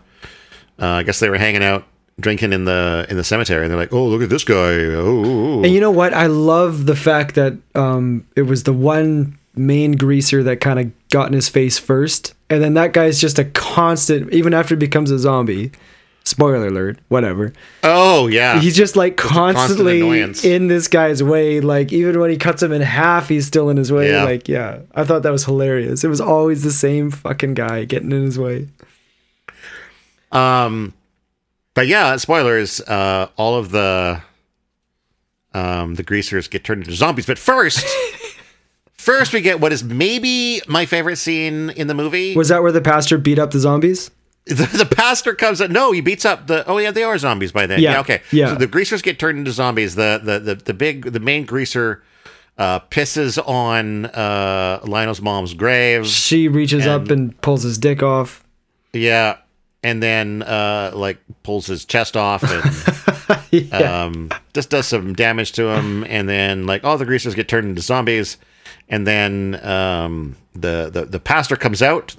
Uh, I guess they were hanging out drinking in the in the cemetery, and they're like, "Oh, look at this guy!" Oh, And you know what? I love the fact that um, it was the one main greaser that kind of got in his face first, and then that guy's just a constant. Even after he becomes a zombie, spoiler alert, whatever. oh yeah. He's just like constant constantly in this guy's way. Like even when he cuts him in half, he's still in his way. Yeah. Like yeah, I thought that was hilarious. It was always the same fucking guy getting in his way. Um, but yeah, spoilers. Uh, all of the um the greasers get turned into zombies. But first, first we get what is maybe my favorite scene in the movie. Was that where the pastor beat up the zombies? the, the pastor comes up. No, he beats up the. Oh yeah, they are zombies by then. Yeah, Yeah, okay. yeah. So the greasers get turned into zombies. The the the, the big the main greaser uh, pisses on uh, Lionel's mom's grave. She reaches up and pulls his dick off. Yeah, and then uh, like pulls his chest off and Yeah. um, just does some damage to him. And then like all the greasers get turned into zombies. And then um, the, the the pastor comes out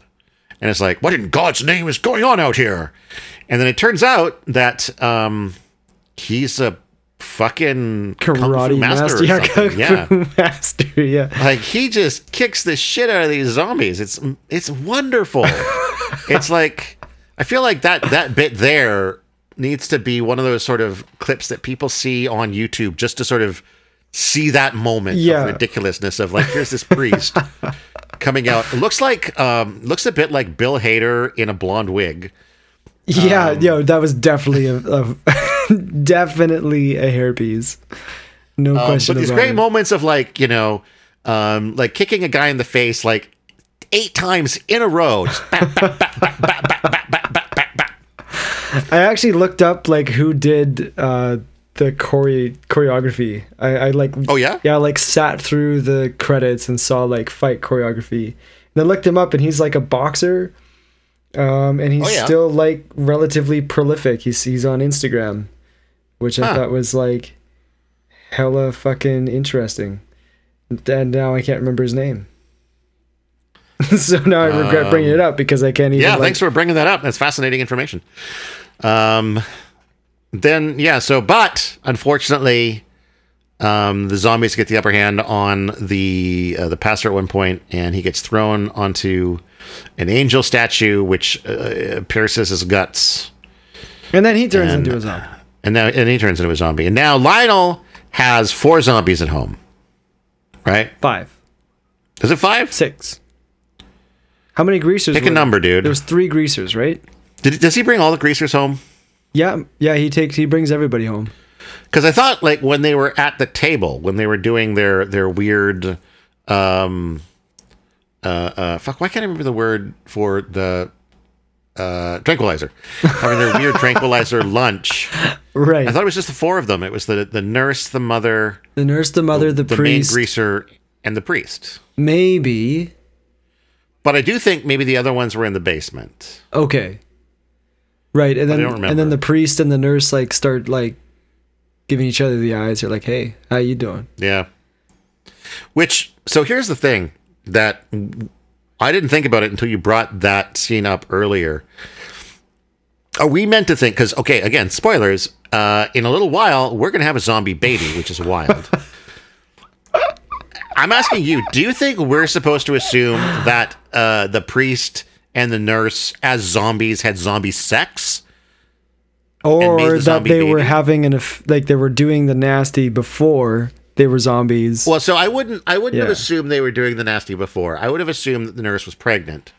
and it's like, what in God's name is going on out here? And then it turns out that um, he's a fucking karate master, or yeah, kung yeah. master, yeah. Like he just kicks the shit out of these zombies. It's it's wonderful. it's like I feel like that that bit there needs to be one of those sort of clips that people see on YouTube just to sort of see that moment yeah. of ridiculousness of like here's this priest coming out. It looks like um, looks a bit like Bill Hader in a blonde wig. Yeah, um, yo, that was definitely a, a definitely a hairpiece. No um, question. But these great it. moments of like you know, um, like kicking a guy in the face like eight times in a row. I actually looked up like who did uh, the chore- choreography. I, I like Oh yeah? yeah, I, like sat through the credits and saw like fight choreography. And I looked him up and he's like a boxer. Um and he's Oh, yeah. still like relatively prolific. He's he's on Instagram, which I thought was like hella fucking interesting. And now I can't remember his name. so now I regret bringing it up because I can't even Um, Yeah, like, thanks for bringing that up. That's fascinating information. Um, then yeah, so but unfortunately, um, the zombies get the upper hand on the uh, the pastor at one point, and he gets thrown onto an angel statue, which uh, pierces his guts, And then he turns And- into a zombie. and now and he turns into a zombie. And now Lionel has four zombies at home. Right? Five. Is it five? Six. How many greasers? Pick a were there? number, dude. There was three greasers, right? Did, does he bring all the greasers home? Yeah, yeah. He takes, he brings everybody home. because I thought like when they were at the table when they were doing their their weird um uh uh fuck why can't I remember the word for the uh tranquilizer having their weird tranquilizer lunch Right. I thought it was just the four of them it was the the nurse the mother the nurse, the mother, the, the priest, greaser and the priest maybe. but I do think maybe the other ones were in the basement Okay. Right, and then and then the priest and the nurse like start like giving each other the eyes. They're like, "Hey, how you doing?" Yeah. Which so here's the thing that I didn't think about it until you brought that scene up earlier. Are we meant to think? Because okay, again, spoilers. Uh, in a little while, we're gonna have a zombie baby, which is wild. I'm asking you: Do you think we're supposed to assume that uh, the priest and the nurse, as zombies, had zombie sex? Or the that they were having an like they were doing the nasty before they were zombies. Well, so I wouldn't I wouldn't have assumed they were doing the nasty before. I would have assumed that the nurse was pregnant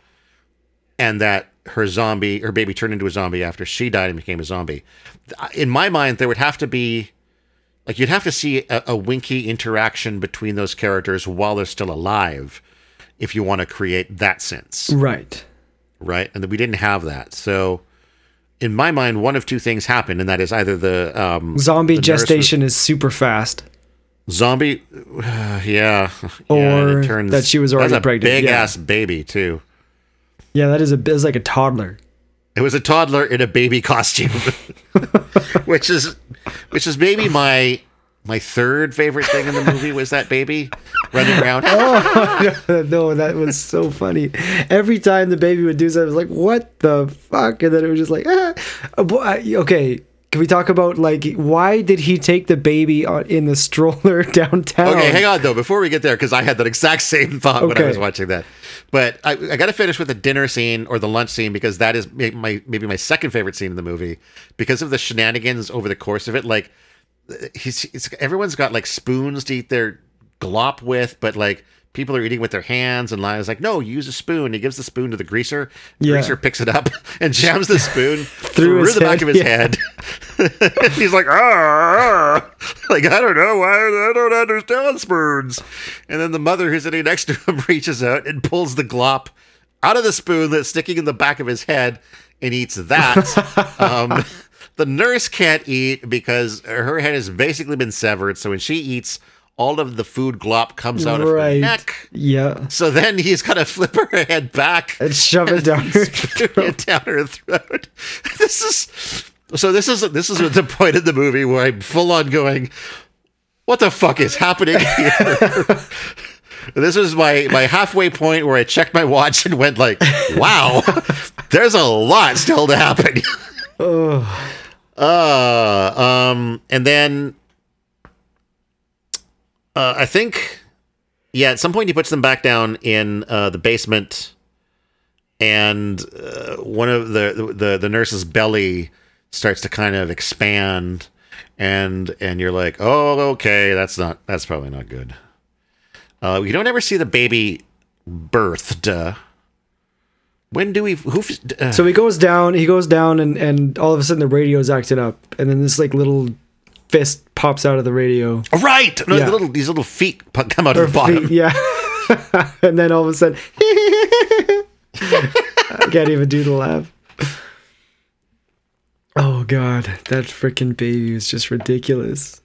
and that her zombie her baby turned into a zombie after she died and became a zombie. In my mind there would have to be like you'd have to see a, a winky interaction between those characters while they're still alive if you want to create that sense, right. Right? And we didn't have that. So in my mind one of two things happened and that is either the um Zombie the nurse was- gestation is super fast. Zombie, yeah, yeah, Or it turns, that she was that's already a pregnant, Big yeah. ass baby too. Yeah, that is a is like a toddler. It was a toddler in a baby costume, which is which is maybe my my third favorite thing in the movie was that baby running around. Oh no, that was so funny. Every time the baby would do something, I was like, "What the fuck?" And then it was just like, "Ah." Uh, Okay, can we talk about like why did he take the baby on, in the stroller downtown? Okay, hang on though. Before we get there, because I had that exact same thought when I was watching that. But I, I got to finish with the dinner scene or the lunch scene because that is my maybe my second favorite scene in the movie because of the shenanigans over the course of it. Like he's, everyone's got like spoons to eat their glop with, but like people are eating with their hands. And Lionel's like, "No, use a spoon." He gives the spoon to the greaser. The Yeah. Greaser picks it up and jams the spoon Through through, the back head, of his yeah. head. He's like, ah, ah." like I don't know why I don't understand spoons. And then the mother who's sitting next to him reaches out and pulls the glop out of the spoon that's sticking in the back of his head and eats that. um, the nurse can't eat because her head has basically been severed. So when she eats, all of the food glop comes out of her Right. neck. Yeah, So then he's got to flip her head back and shove it down. her throat. down her throat. This is so. This is this is the point of the movie where I'm full on going. What the fuck is happening here? this was my my halfway point where I checked my watch and went like, "Wow, there's a lot still to happen." Uh, um, and then uh, I think, yeah, at some point he puts them back down in uh, the basement, and uh, one of the, the the nurse's belly starts to kind of expand and and you're like, "Oh, okay, that's not that's probably not good." Uh, you don't ever see the baby birthed. When do we who uh, So he goes down, he goes down and and all of a sudden the radio's acting up and then this like little fist pops out of the radio. right? No, Yeah. the little these little feet come out Or of the bottom. feet, yeah. and then all of a sudden I can't even do the laugh. Oh god, that freaking baby is just ridiculous.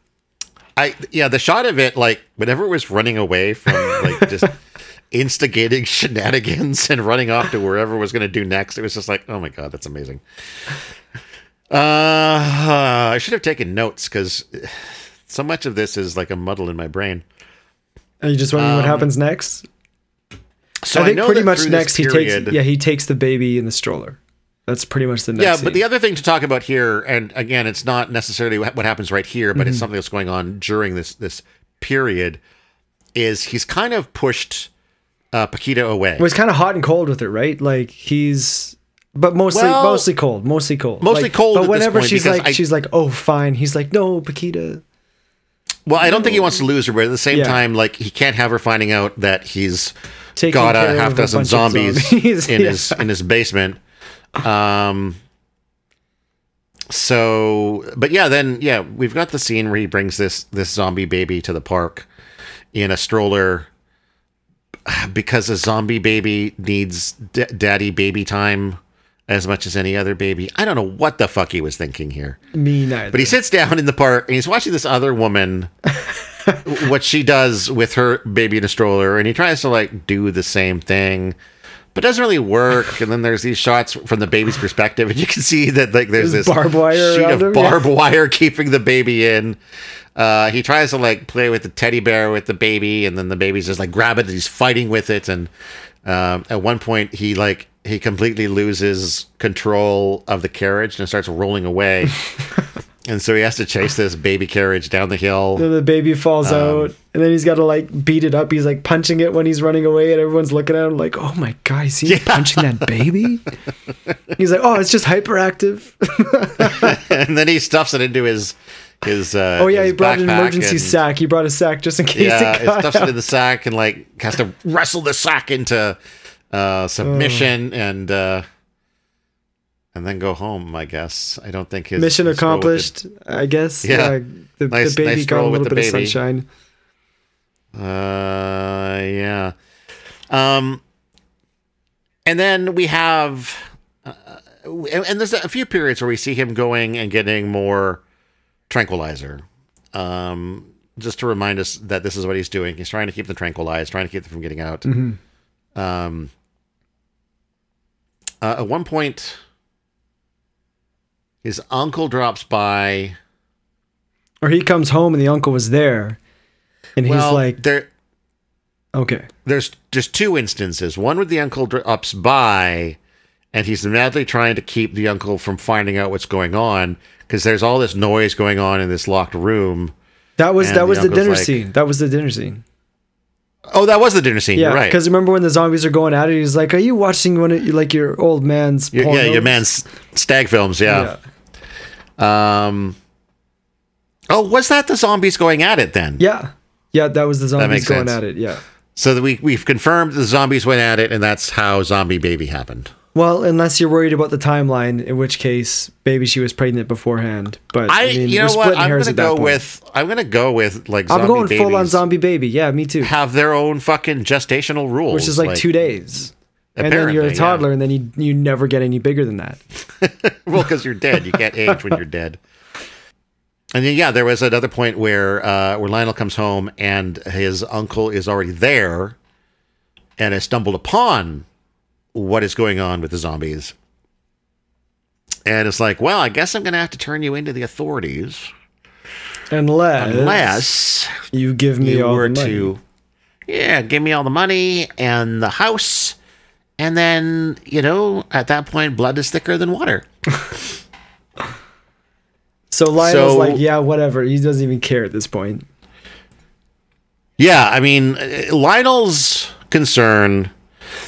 I yeah, the shot of it, like whenever it was running away from like just instigating shenanigans and running off to wherever was going to do next, it was just like, oh my god, that's amazing. Uh, I should have taken notes because so much of this is like a muddle in my brain. Are you just wondering what Um, happens next? So I think know pretty much next he takes yeah, he takes the baby in the stroller. That's pretty much the next Yeah, scene. but the other thing to talk about here, and again, it's not necessarily what what happens right here, but it's Mm-hmm. something that's going on during this this period, is he's kind of pushed uh, Paquita away. Well, he's kind of hot and cold with her, right? Like he's, but mostly Well- mostly cold, mostly cold, Mostly Like, cold But whenever she's like, I- she's like, oh fine. He's like, no, Paquita. Well, I don't think he wants to lose her, but at the same Yeah. time, like he can't have her finding out that he's Taking got a half dozen of zombies, zombies. in Yeah. his in his basement. Um. So, but yeah, then yeah, we've got the scene where he brings this this zombie baby to the park in a stroller because a zombie baby needs d- daddy baby time as much as any other baby. I don't know what the fuck he was thinking here. Me neither. But he sits down in the park and he's watching this other woman, what she does with her baby in a stroller, and he tries to like do the same thing, but doesn't really work. And then there's these shots from the baby's perspective, and you can see that like there's There's this barbed wire sheet of him, yeah. barbed wire keeping the baby in. Uh, he tries to like play with the teddy bear with the baby, and then the baby's just like grab it, and he's fighting with it, and um, at one point he like he completely loses control of the carriage and starts rolling away. And so he has to chase this baby carriage down the hill. Then the baby falls Um, out, and then he's got to like beat it up. He's like punching it when he's running away, and everyone's looking at him like, "Oh my god, is he punching that baby?" he's like, "Oh, it's just hyperactive." and then he stuffs it into his his. Uh, oh yeah, he brought an emergency and- sack. He brought a sack just in case Yeah, it he got stuffs it in the sack and like has to wrestle the sack into uh, submission and uh, and then go home. I guess I don't think his Mission his accomplished, I guess. Yeah. the, Nice- the baby nice got a little the bit of baby. sunshine. Uh, yeah. Um, and then we have, uh, and, and there's a few periods where we see him going and getting more tranquilizer. Um, just to remind us that this is what he's doing. He's trying to keep them tranquilized, trying to keep them from getting out. Um, uh, at one point, his uncle drops by. Or he comes home and the uncle was there, and he's Well, like, there, "Okay, there's just two instances. One where the uncle drops by, and he's madly trying to keep the uncle from finding out what's going on because there's all this noise going on in this locked room. that was that the was the uncle's dinner like- scene. That was the dinner scene." Oh, that was the dinner scene. Yeah, right. because remember when the zombies are going at it? He's like, "Are you watching one of like your old man's?" Y- yeah, your man's stag films. Yeah. Um. Oh, was that the zombies going at it then? yeah, yeah. That was the zombies going sense. at it. Yeah. So that we we've confirmed the zombies went at it, and that's how Zombie Baby happened. Well, unless you're worried about the timeline, in which case, maybe she was pregnant beforehand. But I, I, mean, you know what? I'm gonna go with I'm gonna go with like I'm going full on zombie baby. Yeah, me too. have their own fucking gestational rules, Which is like, two days, and then you're Apparently, a yeah. toddler, and then you you never get any bigger than that. well, because you're dead. You can't age when you're dead. And then yeah, there was another point where uh, where Lionel comes home and his uncle is already there, and has stumbled upon what is going on with the zombies. And it's like, well, I guess I'm going to have to turn you into the authorities Unless, unless you give me you all were the money. to, yeah, give me all the money and the house, and then you know, at that point, blood is thicker than water. So Lionel's So- like, yeah, whatever. He doesn't even care at this point. Yeah, I mean, uh, Lionel's concern.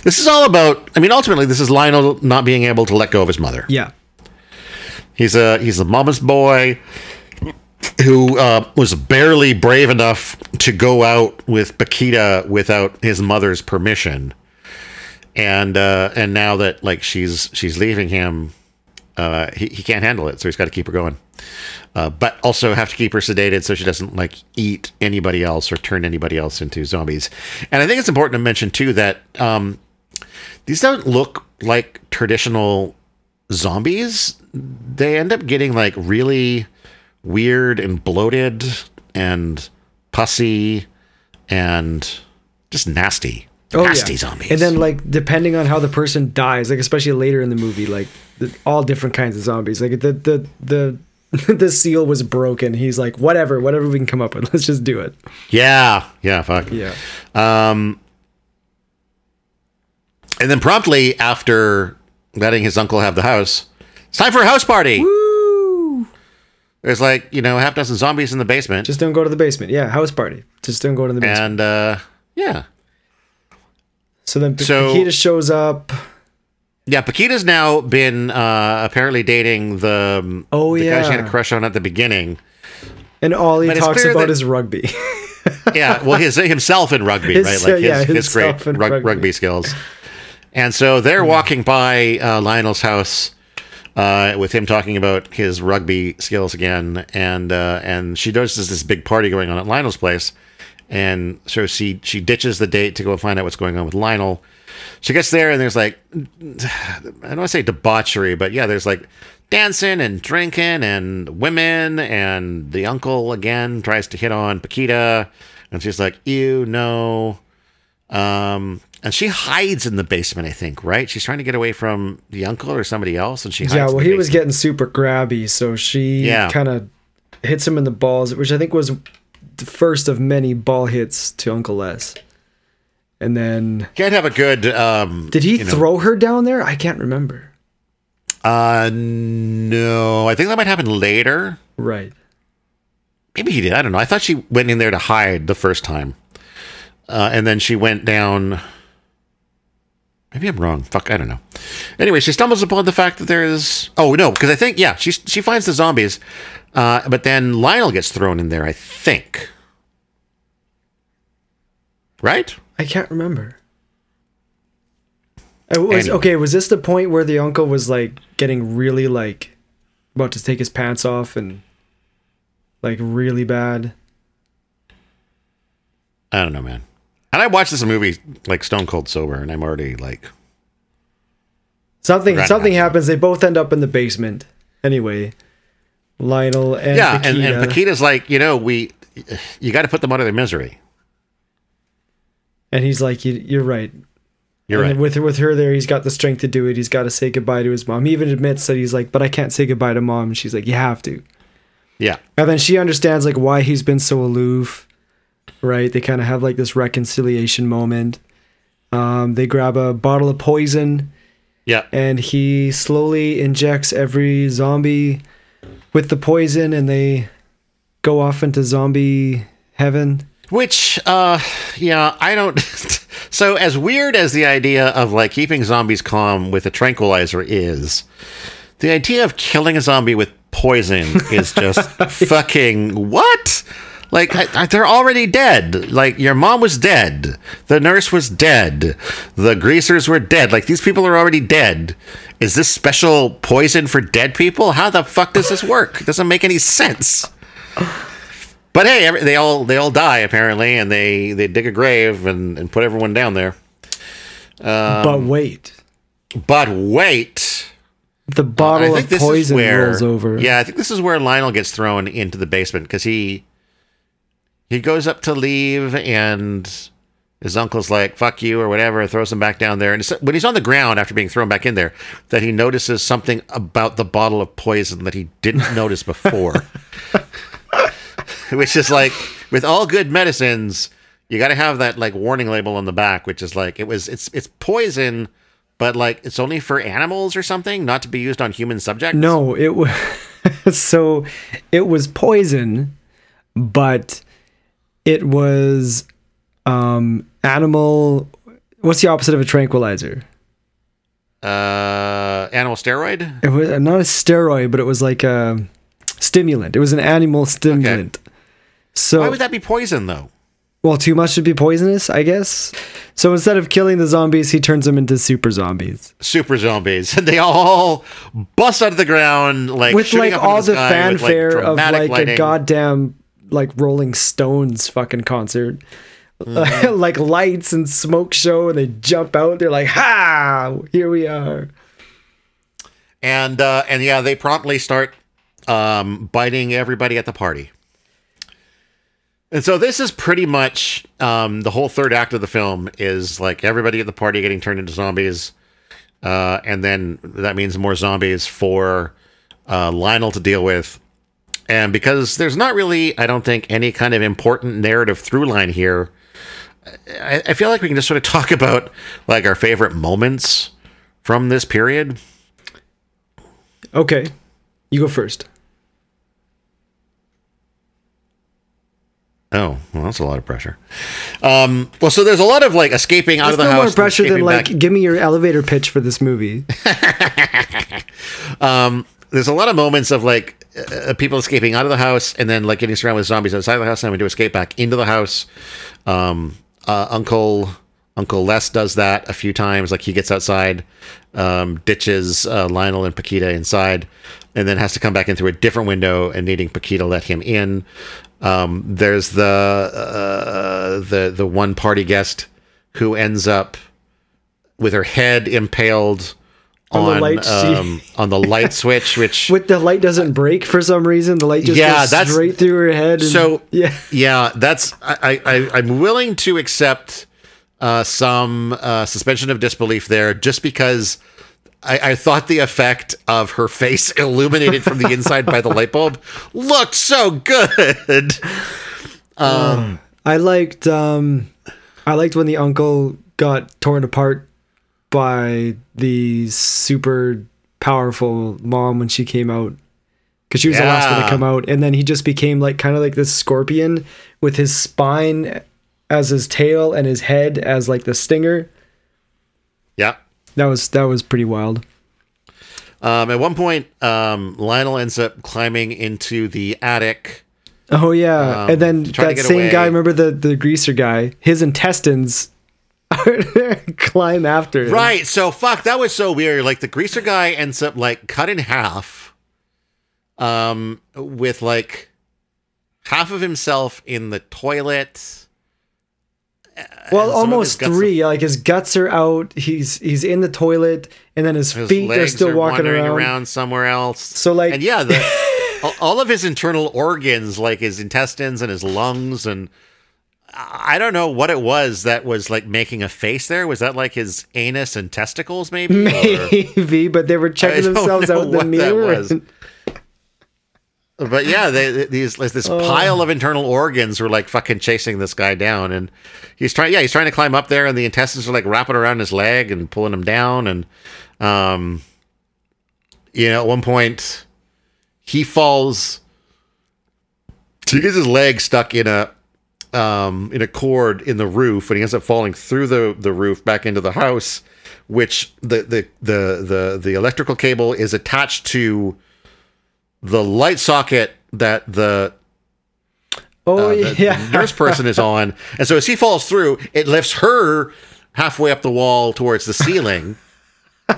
This is all about. I mean, ultimately, this is Lionel not being able to let go of his mother. Yeah, He's a he's a mama's boy who uh, was barely brave enough to go out with Paquita without his mother's permission, and uh, and now that like she's she's leaving him, uh, he he can't handle it, so he's got to keep her going, uh, but also have to keep her sedated so she doesn't like eat anybody else or turn anybody else into zombies. And I think it's important to mention too that um, these don't look like traditional zombies. They end up getting like really weird and bloated and pussy and just nasty. Nasty zombies. Oh, And then like depending on how the person dies, like especially later in the movie, like the, all different kinds of zombies. Like the the the the seal was broken. He's like, whatever, whatever we can come up with, let's just do it. yeah, yeah, fuck. Yeah. Um, And then promptly after letting his uncle have the house, it's time for a house party. Woo! There's like, you know, a half dozen zombies in the basement. Just don't go to the basement. Yeah, house party. Just don't go to the basement. and uh yeah. So then P- so- Paquita shows up. Yeah, Paquita's now been uh apparently dating the um, Oh, the guy she had a crush on at the beginning. And all he But talks about that- is rugby. yeah, well, his himself in rugby, His- right? Like his, yeah, his great rug, rugby. rugby. skills. And so they're walking by uh, Lionel's house uh, with him talking about his rugby skills again, and uh, and she notices this big party going on at Lionel's place, and so she she ditches the date to go and find out what's going on with Lionel. She gets there and there's like I don't want to say debauchery, but yeah, there's like dancing and drinking and women and the uncle again tries to hit on Paquita and she's like, "Ew, no." Um, and she hides in the basement, I think, right? She's trying to get away from the uncle or somebody else, and she hides yeah, well, he was getting super grabby, so she Yeah. kind of hits him in the balls, which I think was the first of many ball hits to Uncle Les. And then can't have a good. Um, did he you know- throw her down there? I can't remember. Uh, no, I think that might happen later. Right. Maybe he did. I don't know. I thought she went in there to hide the first time, uh, and then she went down. Maybe I'm wrong. Fuck, I don't know. Anyway, she stumbles upon the fact that there is. Oh no, because I think yeah, she she finds the zombies, uh, but then Lionel gets thrown in there. I think. Right. I can't remember. It was, Anyway. okay, was this the point where the uncle was like getting really like about to take his pants off and like really bad? I don't know, man. And I watched this movie like stone cold sober, and I'm already like, Something something happens. They both end up in the basement. Anyway, Lionel and yeah. Paquita. And, and Paquita's like, you know, we, you got to put them out of their misery. And he's like, you, "You're right." You're and right. with with her there, he's got the strength to do it. He's got to say goodbye to his mom. He even admits that he's like, "But I can't say goodbye to mom." And she's like, "You have to." yeah. And then she understands like why he's been so aloof, right? They kind of have like this reconciliation moment. Um, they grab a bottle of poison Yeah. and he slowly injects every zombie with the poison, and they go off into zombie heaven. Which, uh, yeah, I don't. so, as weird as the idea of like keeping zombies calm with a tranquilizer is, the idea of killing a zombie with poison is just fucking what? Like, I, I, they're already dead. Like, your mom was dead. The nurse was dead. The greasers were dead. Like, these people are already dead. Is this special poison for dead people? How the fuck does this work? It doesn't make any sense. But hey, every, they all they all die apparently, and they they dig a grave and, and put everyone down there. Um, but wait, But wait, the bottle of poison rolls over. Yeah, I think this is where Lionel gets thrown into the basement because he he goes up to leave, and his uncle's like "fuck you" or whatever, throws him back down there. And it's, when he's on the ground after being thrown back in there, that he notices something about the bottle of poison that he didn't notice before. which is like with all good medicines, you got to have that like warning label on the back, which is like it was it's it's poison, but like it's only for animals or something, not to be used on human subjects. No, it was so it was poison, but it was um animal what's the opposite of a tranquilizer? uh, animal steroid. It was not a steroid, but it was like a stimulant. It was an animal stimulant. So Why would that be poison though? well, too much would be poisonous, I guess. So instead of killing the zombies, he turns them into super zombies Super zombies, and they all bust out of the ground like with like all the sky with, fanfare of like a goddamn like Rolling Stones fucking concert. Mm-hmm. like lights and smoke show, and they jump out. They're like, "Ha! Here we are." and uh, and yeah, they promptly start um, biting everybody at the party. And so this is pretty much um, the whole third act of the film is like everybody at the party getting turned into zombies, uh, and then that means more zombies for uh, Lionel to deal with. And because there's not really, I don't think, any kind of important narrative through line here, I, I feel like we can just sort of talk about like our favorite moments from this period. Okay, you go first. Oh, well, that's a lot of pressure. Um, well, so there's a lot of like escaping out It's of the no house. more pressure than like, back. give me your elevator pitch for this movie. there's a lot of moments of like uh, people escaping out of the house and then like getting surrounded with zombies outside the house and having to escape back into the house. Um, uh, Uncle Uncle Les does that a few times. Like he gets outside, um, ditches uh, Lionel and Paquita inside, and then has to come back in through a different window and needing Paquita let him in. Um, there's the uh, the the one party guest who ends up with her head impaled On on the light um, on the light switch, which With the light doesn't break for some reason, the light just Yeah, goes that's- straight through her head. And, so yeah, yeah, that's I, I I'm willing to accept uh, some uh, suspension of disbelief there, just because I, I thought the effect of her face illuminated from the inside by the light bulb looked so good. Um, I liked um, I liked when the uncle got torn apart by the super powerful mom when she came out because she was the last one to come out, and then he just became like kind of like this scorpion with his spine as his tail and his head as like the stinger. Yeah. That was that was pretty wild. Um, at one point, um, Lionel ends up climbing into the attic. Oh yeah, Um, and then to try to that same guy remember the the greaser guy? His intestines climb after. him. Right. So fuck, that was so weird. Like the greaser guy ends up like cut in half, um, with like half of himself in the toilet. Well, and some of almost three. Like his guts are out. He's he's in the toilet, and then his, His feet are still walking wandering around. somewhere else. So like, and yeah, the all of his internal organs, like his intestines and his lungs, and I don't know what it was that was like making a face there. Was that like his anus and testicles, maybe? Or- maybe, but they were checking themselves out in the mirror. But yeah, they, these like, this Oh. pile of internal organs were like fucking chasing this guy down, and he's trying. Yeah, he's trying to climb up there, and the intestines are like wrapping around his leg and pulling him down, and um, you know, at one point he falls. He gets his leg stuck in a um in a cord in the roof, and he ends up falling through the the roof back into the house, which the the the the the electrical cable is attached to the light socket that the, oh uh, the yeah, nurse person is on. And so as he falls through, it lifts her halfway up the wall towards the ceiling.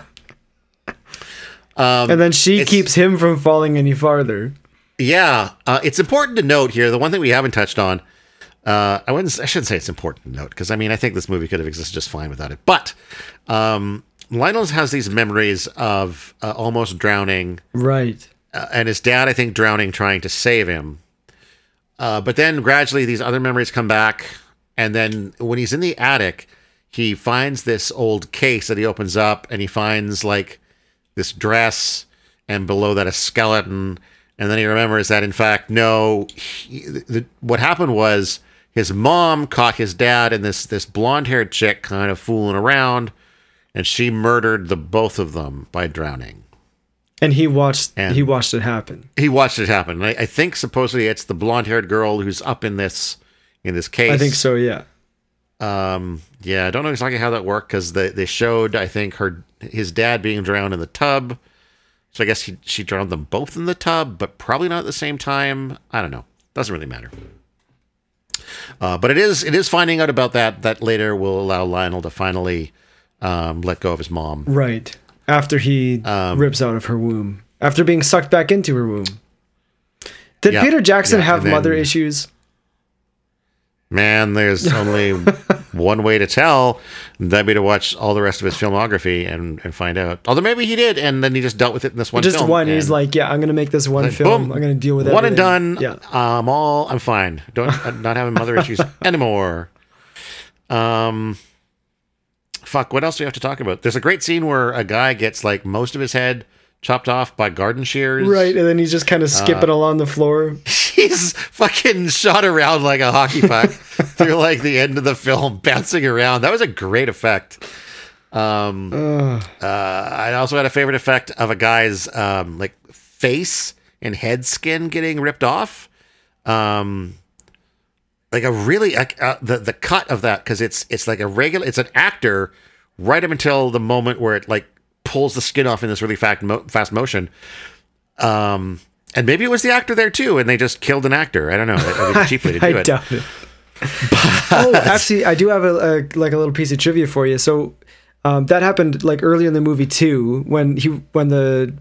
and then she keeps him from falling any farther. Yeah, uh, it's important to note here the one thing we haven't touched on. Uh, I wouldn't. I shouldn't say it's important to note because I mean I think this movie could have existed just fine without it. But um, Lionel has these memories of uh, almost drowning Right. uh, and his dad, I think, drowning trying to save him. Uh, but then gradually these other memories come back, and then when he's in the attic, he finds this old case that he opens up, and he finds like this dress, and below that a skeleton, and then he remembers that in fact, no, he, the, what happened was his mom caught his dad and this this blonde haired chick kind of fooling around, and she murdered the both of them by drowning And he watched. And- he watched it happen. he watched it happen. I, I think supposedly it's the blonde haired girl who's up in this in this case. I think so. Yeah. Um, yeah, I don't know exactly how that worked because they they showed I think her his dad being drowned in the tub. So I guess he, she drowned them both in the tub, but probably not at the same time. I don't know. Doesn't really matter. Uh, but it is it is finding out about that that later will allow Lionel to finally um, let go of his mom. Right. After he Um, rips out of her womb. After being sucked back into her womb. Did Yeah, Peter Jackson yeah, have then- mother issues? Man, there's only one way to tell. That'd be to watch all the rest of his filmography and, and find out. Although maybe he did, and then he just dealt with it in this one Just one. He's like, yeah, I'm gonna make this one Like, film. boom, I'm gonna deal with it. one and done. Yeah. I'm all. I'm fine. Don't I'm not having mother issues anymore. Um, fuck. What else do we have to talk about? There's a great scene where a guy gets like most of his head chopped off by garden shears. Right, and then he's just kind Uh, of skipping along the floor. He's fucking shot around like a hockey puck through like the end of the film, bouncing around. That was a great effect. Um, uh, I also had a favorite effect of a guy's um, like face and head skin getting ripped off. Um, like a really uh, uh, the the cut of that because it's it's like a regular it's an actor right up until the moment where it like pulls the skin off in this really fast mo- fast motion. Um, and maybe it was the actor there too, and they just killed an actor. I don't know. It would be a cheap way to do I it. doubt it. oh, actually, I do have a, a like a little piece of trivia for you. So um, that happened like early in the movie too, when he when the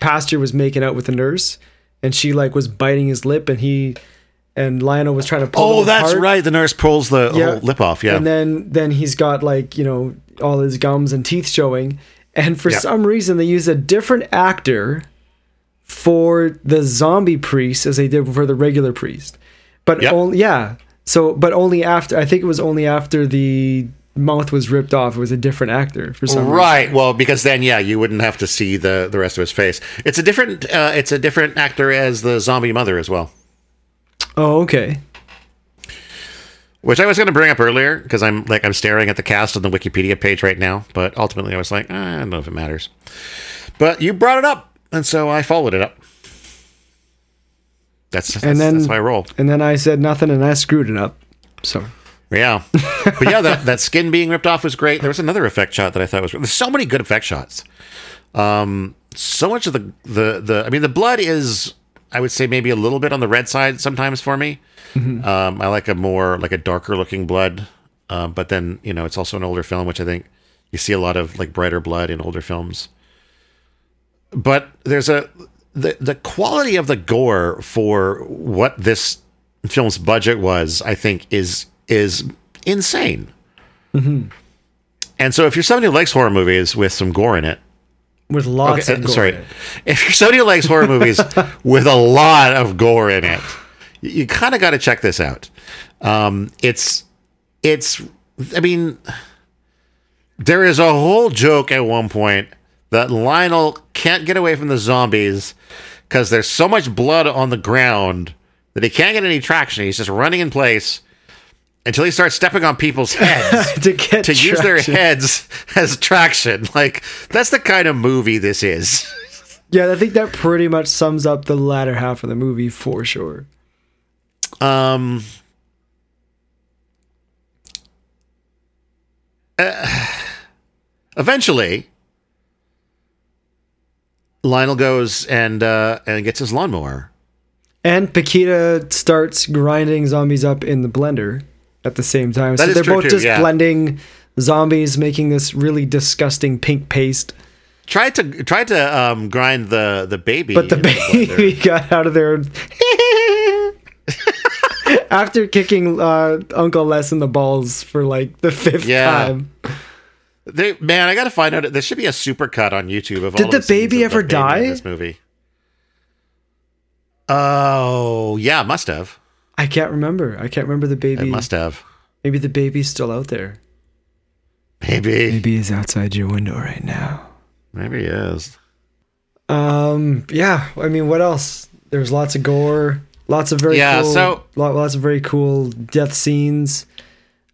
pastor was making out with the nurse, and she like was biting his lip, and he and Lionel was trying to pull. Oh, that's apart. right. The nurse pulls the Yeah. whole lip off. Yeah. And then then he's got like you know all his gums and teeth showing, and for Yeah. some reason they use a different actor for the zombie priest as they did for the regular priest. But Yep. only yeah. So but only after I think it was only after the mouth was ripped off. It was a different actor for some reason. Right. Well, because then, yeah, you wouldn't have to see the the rest of his face. It's a different. Uh, it's a different actor as the zombie mother as well, Oh okay. which I was going to bring up earlier because I'm like I'm staring at the cast on the Wikipedia page right now. But ultimately, I was like, "Ah, I don't know if it matters. But you brought it up, and so I followed it up. That's that's, And then- that's I roll. And then I said nothing, and I screwed it up. So Yeah, but yeah, that, that skin being ripped off was great. There was another effect shot that I thought was there's so many good effect shots. Um, so much of the the the I mean the blood is I would say maybe a little bit on the red side sometimes for me. Um, I like a more like a darker looking blood, uh, but then you know it's also an older film, which I think you see a lot of like brighter blood in older films. But there's a the the quality of the gore for what this film's budget was, I think, is is insane. And so, if you're somebody who likes horror movies with some gore in it, with lots okay, of uh, gore sorry, in it. if you're somebody who likes horror movies with a lot of gore in it, you, you kind of got to check this out. Um, it's it's, I mean, there is a whole joke at one point that Lionel can't get away from the zombies because there's so much blood on the ground that he can't get any traction. He's just running in place until he starts stepping on people's heads to get to use their heads as traction. Like that's the kind of movie this is. Yeah, I think that pretty much sums up the latter half of the movie for sure. Um uh, eventually Lionel goes and uh and gets his lawnmower. And Paquita starts grinding zombies up in the blender at the same time. That so they're both too, just yeah. blending zombies, making this really disgusting pink paste. Tried to tried to um grind the the baby But the baby got out of there after kicking uh, Uncle Les in the balls for like the fifth Yeah. time. They, man, I gotta find out. There should be a super cut on YouTube of all Did of the baby of the ever die? in this movie? Oh yeah, must have. I can't remember. I can't remember the It baby. must have. Maybe the baby's still out there. Maybe. Maybe he's outside your window right now. Maybe he is. Um. Yeah. I mean, what else? There's lots of gore. Lots of very Yeah, Cool, so- lots of very cool death scenes.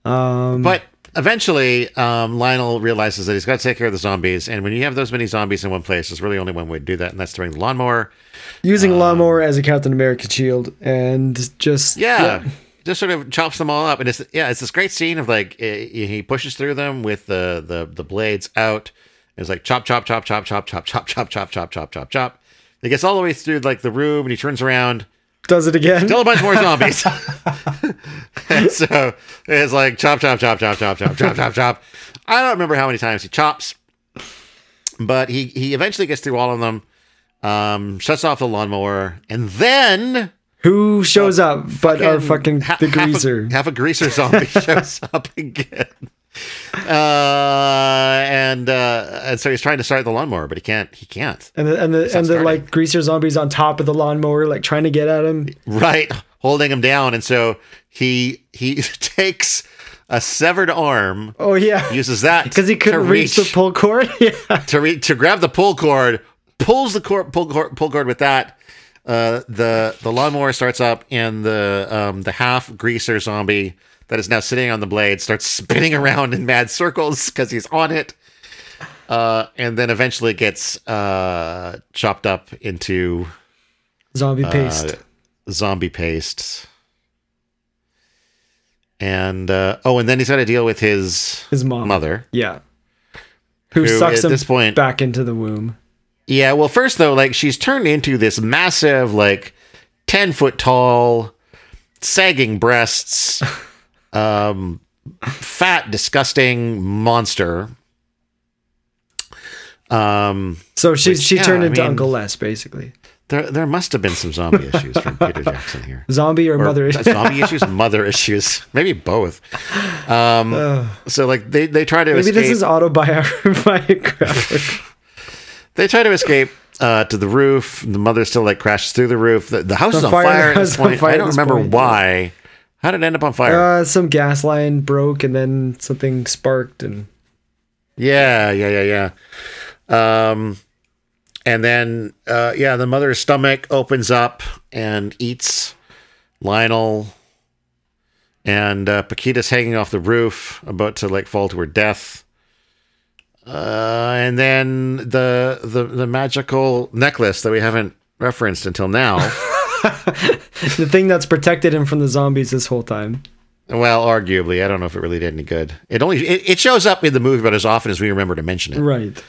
Um. But eventually, um, Lionel realizes that he's got to take care of the zombies. And when you have those many zombies in one place, there's really only one way to do that, and that's to bring the lawnmower. using a lawnmower as a Captain America shield and just Yeah. just sort of chops them all up, and it's yeah, it's this great scene of like eh, he pushes through them with the the the blades out. It's like chop, chop, chop, chop, chop, chop, chop, chop, chop, chop, chop, chop, chop. He gets all the way through like the room, and he turns around. Does it again? Still a bunch more zombies. and so it's like chop, chop, chop, chop, chop, chop, chop, chop, chop. I don't remember how many times he chops, but he he eventually gets through all of them. Um, shuts off the lawnmower, and then Who shows up but our fucking ha- the half a- greaser? Half a, greaser zombie shows up again. Uh, and uh, and so he's trying to start the lawnmower, but he can't. He can't. and the and the and the starting. like greaser zombies on top of the lawnmower, like trying to get at him. Right, holding him down, and so he he takes a severed arm, Oh yeah, uses that because he couldn't to reach, the pull cord. yeah, to re- to grab the pull cord, pulls the cord, pull cord, pull cord with that. Uh, the the lawnmower starts up, and the um, the half greaser zombie that is now sitting on the blade starts spinning around in mad circles because he's on it. Uh, and then eventually gets uh, chopped up into zombie paste. uh, zombie paste. And uh, oh, and then he's got to deal with his His mom. mother. Yeah. Who, Who, sucks at him this point- back into the womb. Yeah, well, first though, like she's turned into this massive, like ten foot tall, sagging breasts, um, fat, disgusting monster. Um, So she Which, she yeah, turned I into mean- Uncle Les, basically. there there must have been some zombie issues from Peter Jackson here. Zombie or, Or mother. zombie issues, mother issues, maybe both. Um, so like they they try to Maybe escape. this is autobiographic. They try to escape uh, to the roof. The mother still like crashes through the roof. The, the house The is on fire- fire, at this point. I don't remember point. why. How did it end up on fire? uh, some gas line broke and then something sparked and yeah, yeah, yeah, yeah. Um, and then uh, yeah, the mother's stomach opens up and eats Lionel. And uh, Paquita's hanging off the roof, about to like fall to her death. Uh, and then the the the magical necklace that we haven't referenced until now. the thing that's protected him from the zombies this whole time. well, arguably, I don't know if it really did any good. It only it, it shows up in the movie, but as often as we remember to mention it. Right.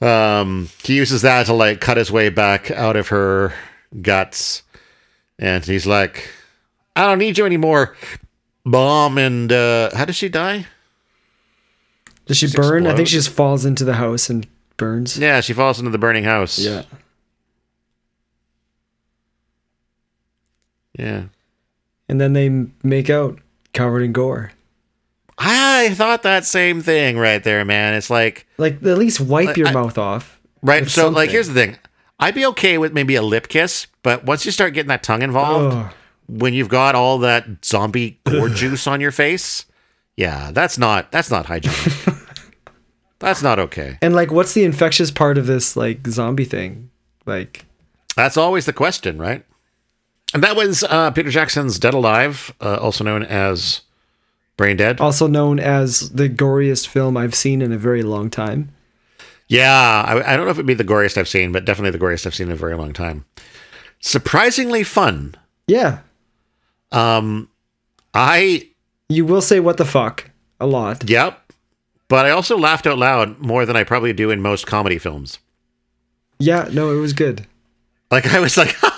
Um, he uses that to like cut his way back out of her guts, and he's like, "I don't need you anymore." Bomb and uh, how does she die? Does she burn? I think she just falls into the house and burns. Yeah, she falls into the burning house. yeah. And then they make out covered in gore. I thought that same thing right there, man. It's like Like at least wipe your I- mouth off. right. So like, here's the thing. I'd be okay with maybe a lip kiss, but once you start getting that tongue involved, Ugh. when you've got all that zombie gore juice on your face, yeah, that's not that's not hygienic. that's not okay. And like what's the infectious part of this like zombie thing? Like That's always the question, right? And that was uh, Peter Jackson's Dead Alive, uh, also known as Brain Dead. also known as the goriest film I've seen in a very long time. Yeah, I, I don't know if it'd be the goriest I've seen, but definitely the goriest I've seen in a very long time. Surprisingly fun. Yeah. Um, I You will say what the fuck a lot. yep, but I also laughed out loud more than I probably do in most comedy films. Yeah, no, it was good. Like I was like,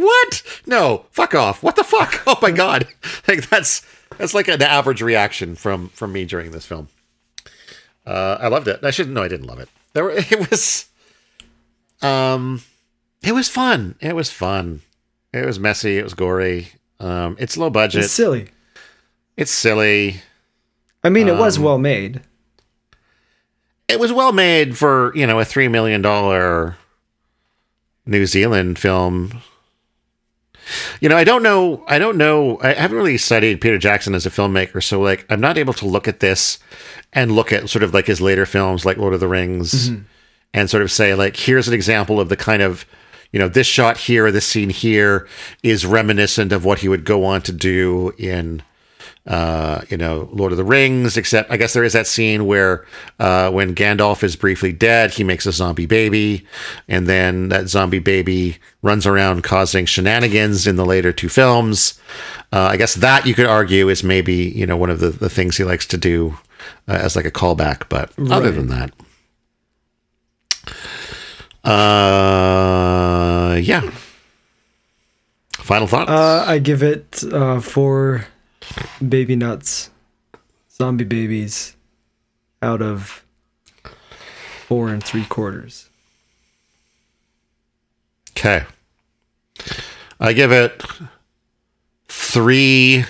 what? No, fuck off. What the fuck? Oh my god. Like that's that's like an average reaction from from me during this film. Uh, I loved it. I shouldn't. No, I didn't love it. There were. It was. Um, it was fun. It was fun. It was messy. It was gory. Um, it's low budget. It's silly. It's, silly. I mean, it was Um, well made. It was well made for you know a three million dollar New Zealand film. You know, I don't know. I don't know. I haven't really studied Peter Jackson as a filmmaker, so like, I'm not able to look at this and look at sort of like his later films, like Lord of the Rings, mm-hmm. and sort of say like, here's an example of the kind of, you know, this shot here, this scene here is reminiscent of what he would go on to do in uh, you know, Lord of the Rings, except I guess there is that scene where uh, when Gandalf is briefly dead, he makes a zombie baby, and then that zombie baby runs around causing shenanigans in the later two films. Uh, I guess that you could argue is maybe, you know, one of the, the things he likes to do uh, as like a callback, but other than that. Uh, yeah. Final thoughts? Uh, I give it uh, four baby nuts, zombie babies, out of four and three quarters. Okay. I give it three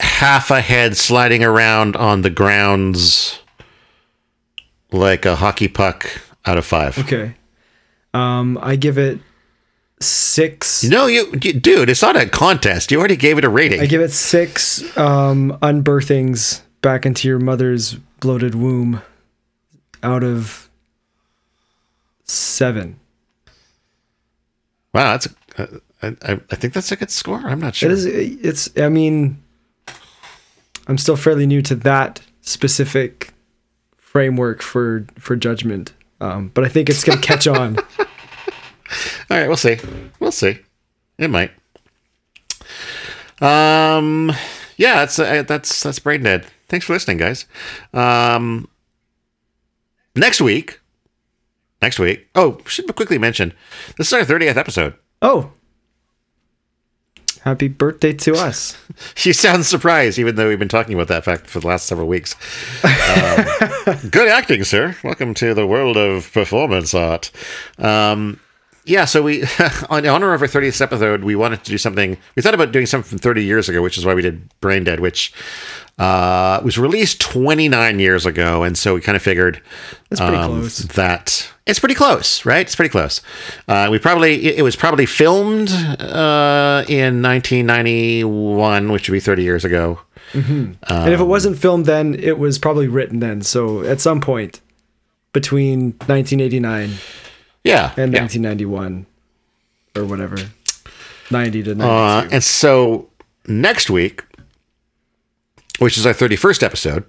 half a head sliding around on the grounds like a hockey puck out of five. Okay. Um, I give it six. No, you, you- dude, it's not a contest. You already gave it a rating. I give it six um, unbirthings back into your mother's bloated womb out of seven. wow, that's uh, I, I think that's a good score. I'm not sure. It is. It's. I mean, I'm still fairly new to that specific framework for for judgment, um, but I think it's gonna catch on. All right, we'll see. We'll see. It might. Um, yeah, that's uh, that's that's Brain Dead. Thanks for listening, guys. Um, next week, next week. Oh, should quickly mention this is our thirtieth episode. Oh, happy birthday to us! She sounds surprised, even though we've been talking about that fact for the last several weeks. Um, good acting, sir. Welcome to the world of performance art. Um, yeah, so we, on honor of our 30th episode, we wanted to do something. We thought about doing something from 30 years ago, which is why we did Brain Dead, which uh, was released 29 years ago. And so we kind of figured um, close. that it's pretty close, right? It's pretty close. Uh, we probably it, it was probably filmed uh, in 1991, which would be 30 years ago. and if it wasn't filmed then, it was probably written then. So at some point between 1989 Yeah, and yeah. 1991 or whatever, 90 to 92. Uh, and so next week, which is our 31st episode,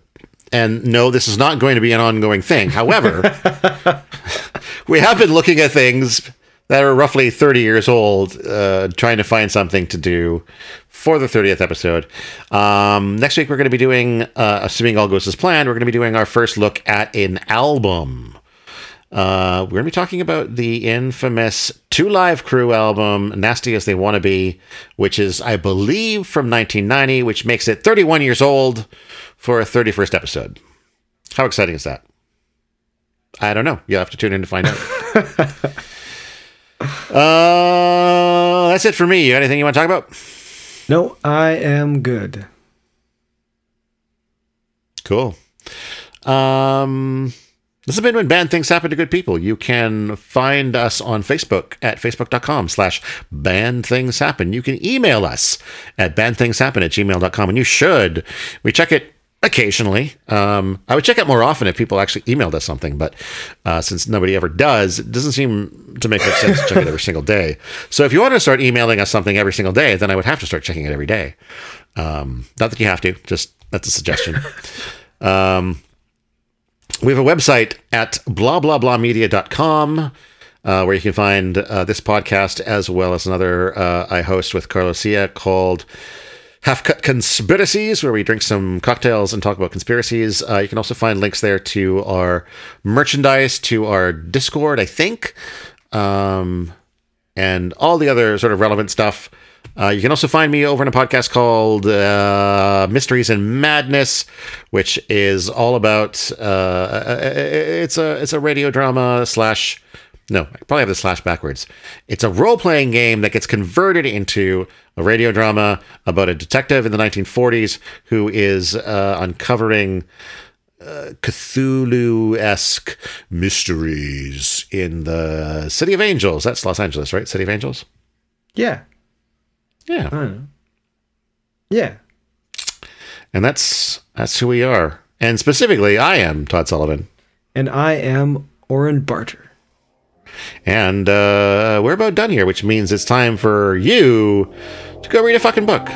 and no, this is not going to be an ongoing thing. However, we have been looking at things that are roughly 30 years old, uh, trying to find something to do for the 30th episode. Um, next week, we're going to be doing, uh, assuming all goes as planned, we're going to be doing our first look at an album. Uh, we're going to be talking about the infamous Two Live Crew album, Nasty as They Want to Be, which is, I believe, from 1990, which makes it 31 years old for a 31st episode. How exciting is that? I don't know. You'll have to tune in to find out. uh, that's it for me. You got anything you want to talk about? no, I am good. Cool. Um, this has been when bad things happen to good people. You can find us on Facebook at facebook.com slash bad things happen. You can email us at badthingshappen at gmail.com and you should. We check it occasionally. Um, I would check it more often if people actually emailed us something, but uh, since nobody ever does, it doesn't seem to make much sense to check it every single day. So if you want to start emailing us something every single day, then I would have to start checking it every day. Um, not that you have to, just that's a suggestion. Um, we have a website at blah blah blah media.com uh, where you can find uh, this podcast as well as another uh, I host with Carlos Cia called Half Cut Conspiracies, where we drink some cocktails and talk about conspiracies. Uh, you can also find links there to our merchandise, to our Discord, I think, um, and all the other sort of relevant stuff. Uh, you can also find me over in a podcast called uh, Mysteries and Madness, which is all about uh, it's a it's a radio drama slash no, I probably have the slash backwards. It's a role playing game that gets converted into a radio drama about a detective in the 1940s who is uh, uncovering uh, Cthulhu esque mysteries in the City of Angels. That's Los Angeles, right? City of Angels? Yeah, Yeah. I don't know. Yeah. And that's that's who we are. And specifically, I am Todd Sullivan. And I am Oren Barter. And uh, we're about done here, which means it's time for you to go read a fucking book.